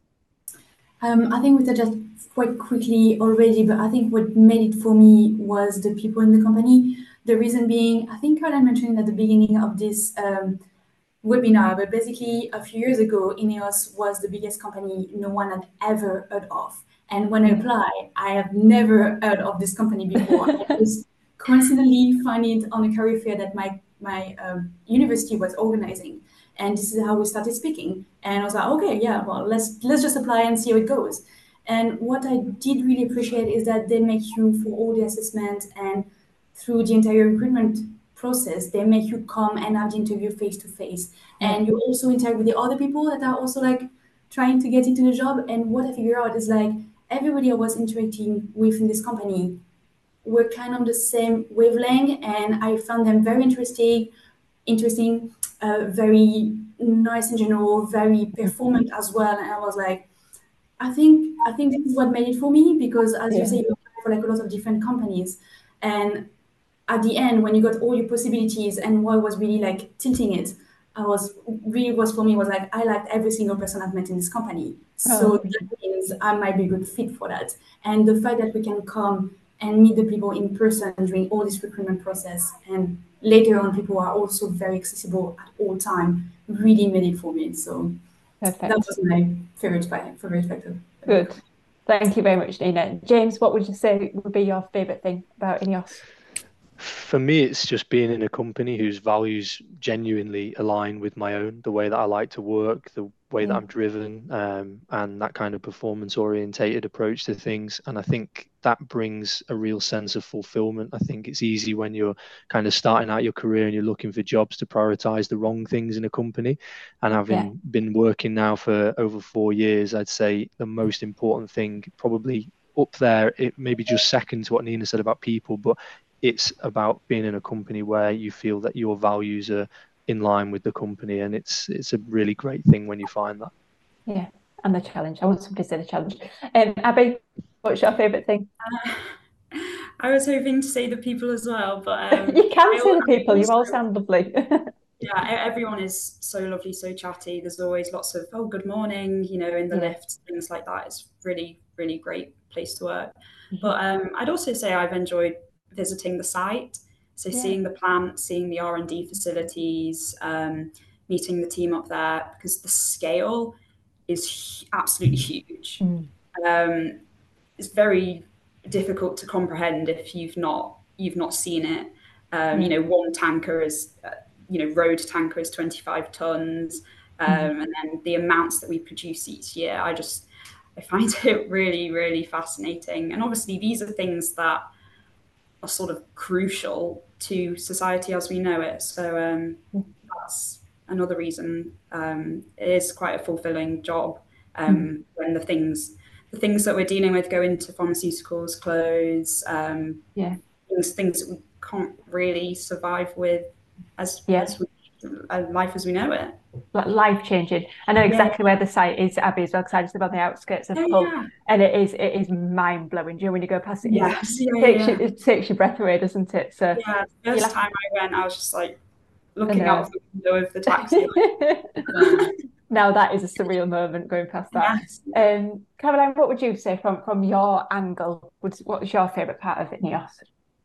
Um, I think we touched it quite quickly already, but I think what made it for me was the people in the company. The reason being, I think Caroline mentioned at the beginning of this um, webinar, but basically a few years ago, INEOS was the biggest company no one had ever heard of. And when I applied, I have never heard of this company before. I just coincidentally find it on a career fair that my my um, university was organizing. And this is how we started speaking. And i was like okay yeah well let's let's just apply and see how it goes. And what i did really appreciate is that they make you for all the assessment and through the entire recruitment process they make you come and have the interview face to face and you also interact with the other people that are also like trying to get into the job. And what i figure out is like everybody I was interacting with in this company were kind of the same wavelength, and I found them very interesting, interesting, uh, very nice in general, very performant as well. And I was like, I think I think this is what made it for me because, as yeah. you say, you apply for like a lot of different companies, and at the end, when you got all your possibilities and what was really like tilting it, I was really was for me was like I liked every single person I've met in this company. Oh. So that means I might be a good fit for that. And the fact that we can come and meet the people in person during all this recruitment process and later on people are also very accessible at all time really made it for me. So Perfect. that was my favorite favorite factor. Good. Thank you very much, Nina. James, what would you say would be your favorite thing about INEOS? for me, it's just being in a company whose values genuinely align with my own, the way that I like to work, the way that I'm driven, um, and that kind of performance orientated approach to things. And I think that brings a real sense of fulfillment. I think it's easy when you're kind of starting out your career and you're looking for jobs to prioritize the wrong things in a company. And having yeah. been working now for over four years, I'd say the most important thing, probably up there, it maybe just second to what Nina said about people, but it's about being in a company where you feel that your values are in line with the company and it's it's a really great thing when you find that. Yeah and the challenge. I want somebody to say the challenge. Um abby what's your favorite thing? Uh, i was hoping to say the people as well but um, you can say the people. You all sound lovely. Yeah everyone is so lovely so chatty. There's always lots of oh good morning you know in the yeah. lift things like that. It's really really great place to work. Mm-hmm. but um, i'd also say i've enjoyed visiting the site. So yeah. seeing the plant, seeing the R and D facilities, um, meeting the team up there because the scale is absolutely huge. Mm. Um, it's very difficult to comprehend if you've not you've not seen it. Um, mm. You know, one tanker is uh, you know road tanker is 25 tons, um, mm. and then the amounts that we produce each year. I just I find it really really fascinating, and obviously these are things that are sort of crucial to society as we know it. So um, that's another reason um, it is quite a fulfilling job um, mm. when the things the things that we're dealing with go into pharmaceuticals, clothes, um, yeah, things things that we can't really survive with as, yeah. as we, uh, life as we know it life changing. I know exactly yeah. where the site is, Abby, as well, because I just live on the outskirts of Hull, yeah. and it is it is mind blowing. Do you know, when you go past it, yes, yeah, it, takes you, it takes your breath away, doesn't it? So yeah, the first time I went, I was just like looking out the window of the taxi. now that is a surreal moment going past that. Yes. Um, Caroline, what would you say from from your angle? What was your favourite part of it, INEOS?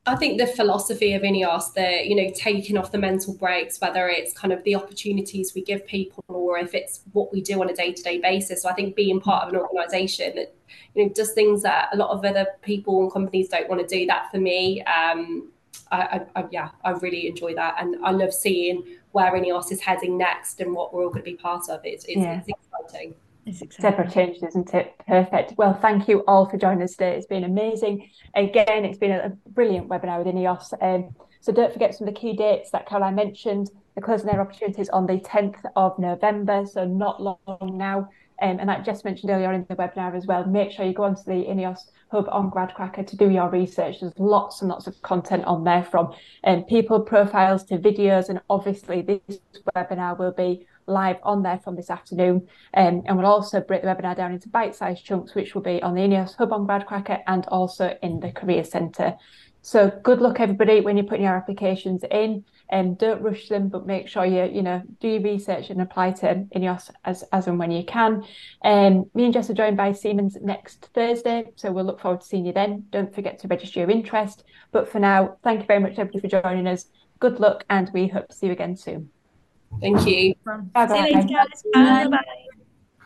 I think the philosophy of INEOS, the you know taking off the mental brakes, whether it's kind of the opportunities we give people or if it's what we do on a day to day basis. So I think being part of an organisation that you know does things that a lot of other people and companies don't want to do. That for me, um, I, I, I, yeah, I really enjoy that, and I love seeing where INEOS is heading next and what we're all going to be part of. It's it's, yeah. it's exciting. It's ever changed, isn't it? Perfect. Well, thank you all for joining us today. It's been amazing. Again, it's been a, brilliant webinar with INEOS. Um, so don't forget some of the key dates that Caroline mentioned. The closing their opportunities on the 10th of November, so not long now. Um, and that just mentioned earlier in the webinar as well. Make sure you go onto the INEOS hub on GradCracker to do your research. There's lots and lots of content on there from um, people profiles to videos. And obviously, this webinar will be live on there from this afternoon. Um, and we'll also break the webinar down into bite-sized chunks, which will be on the INEOS Hub on GradCracker and also in the Career Centre. So good luck, everybody, when you're putting your applications in. And um, don't rush them, but make sure you, you know, do your research and apply to INEOS as, as and when you can. Um, me and Jess are joined by Siemens next Thursday, so we'll look forward to seeing you then. Don't forget to register your interest. But for now, thank you very much, everybody, for joining us. Good luck, and we hope to see you again soon. Thank you. Bye bye. See you later, guys. Bye bye.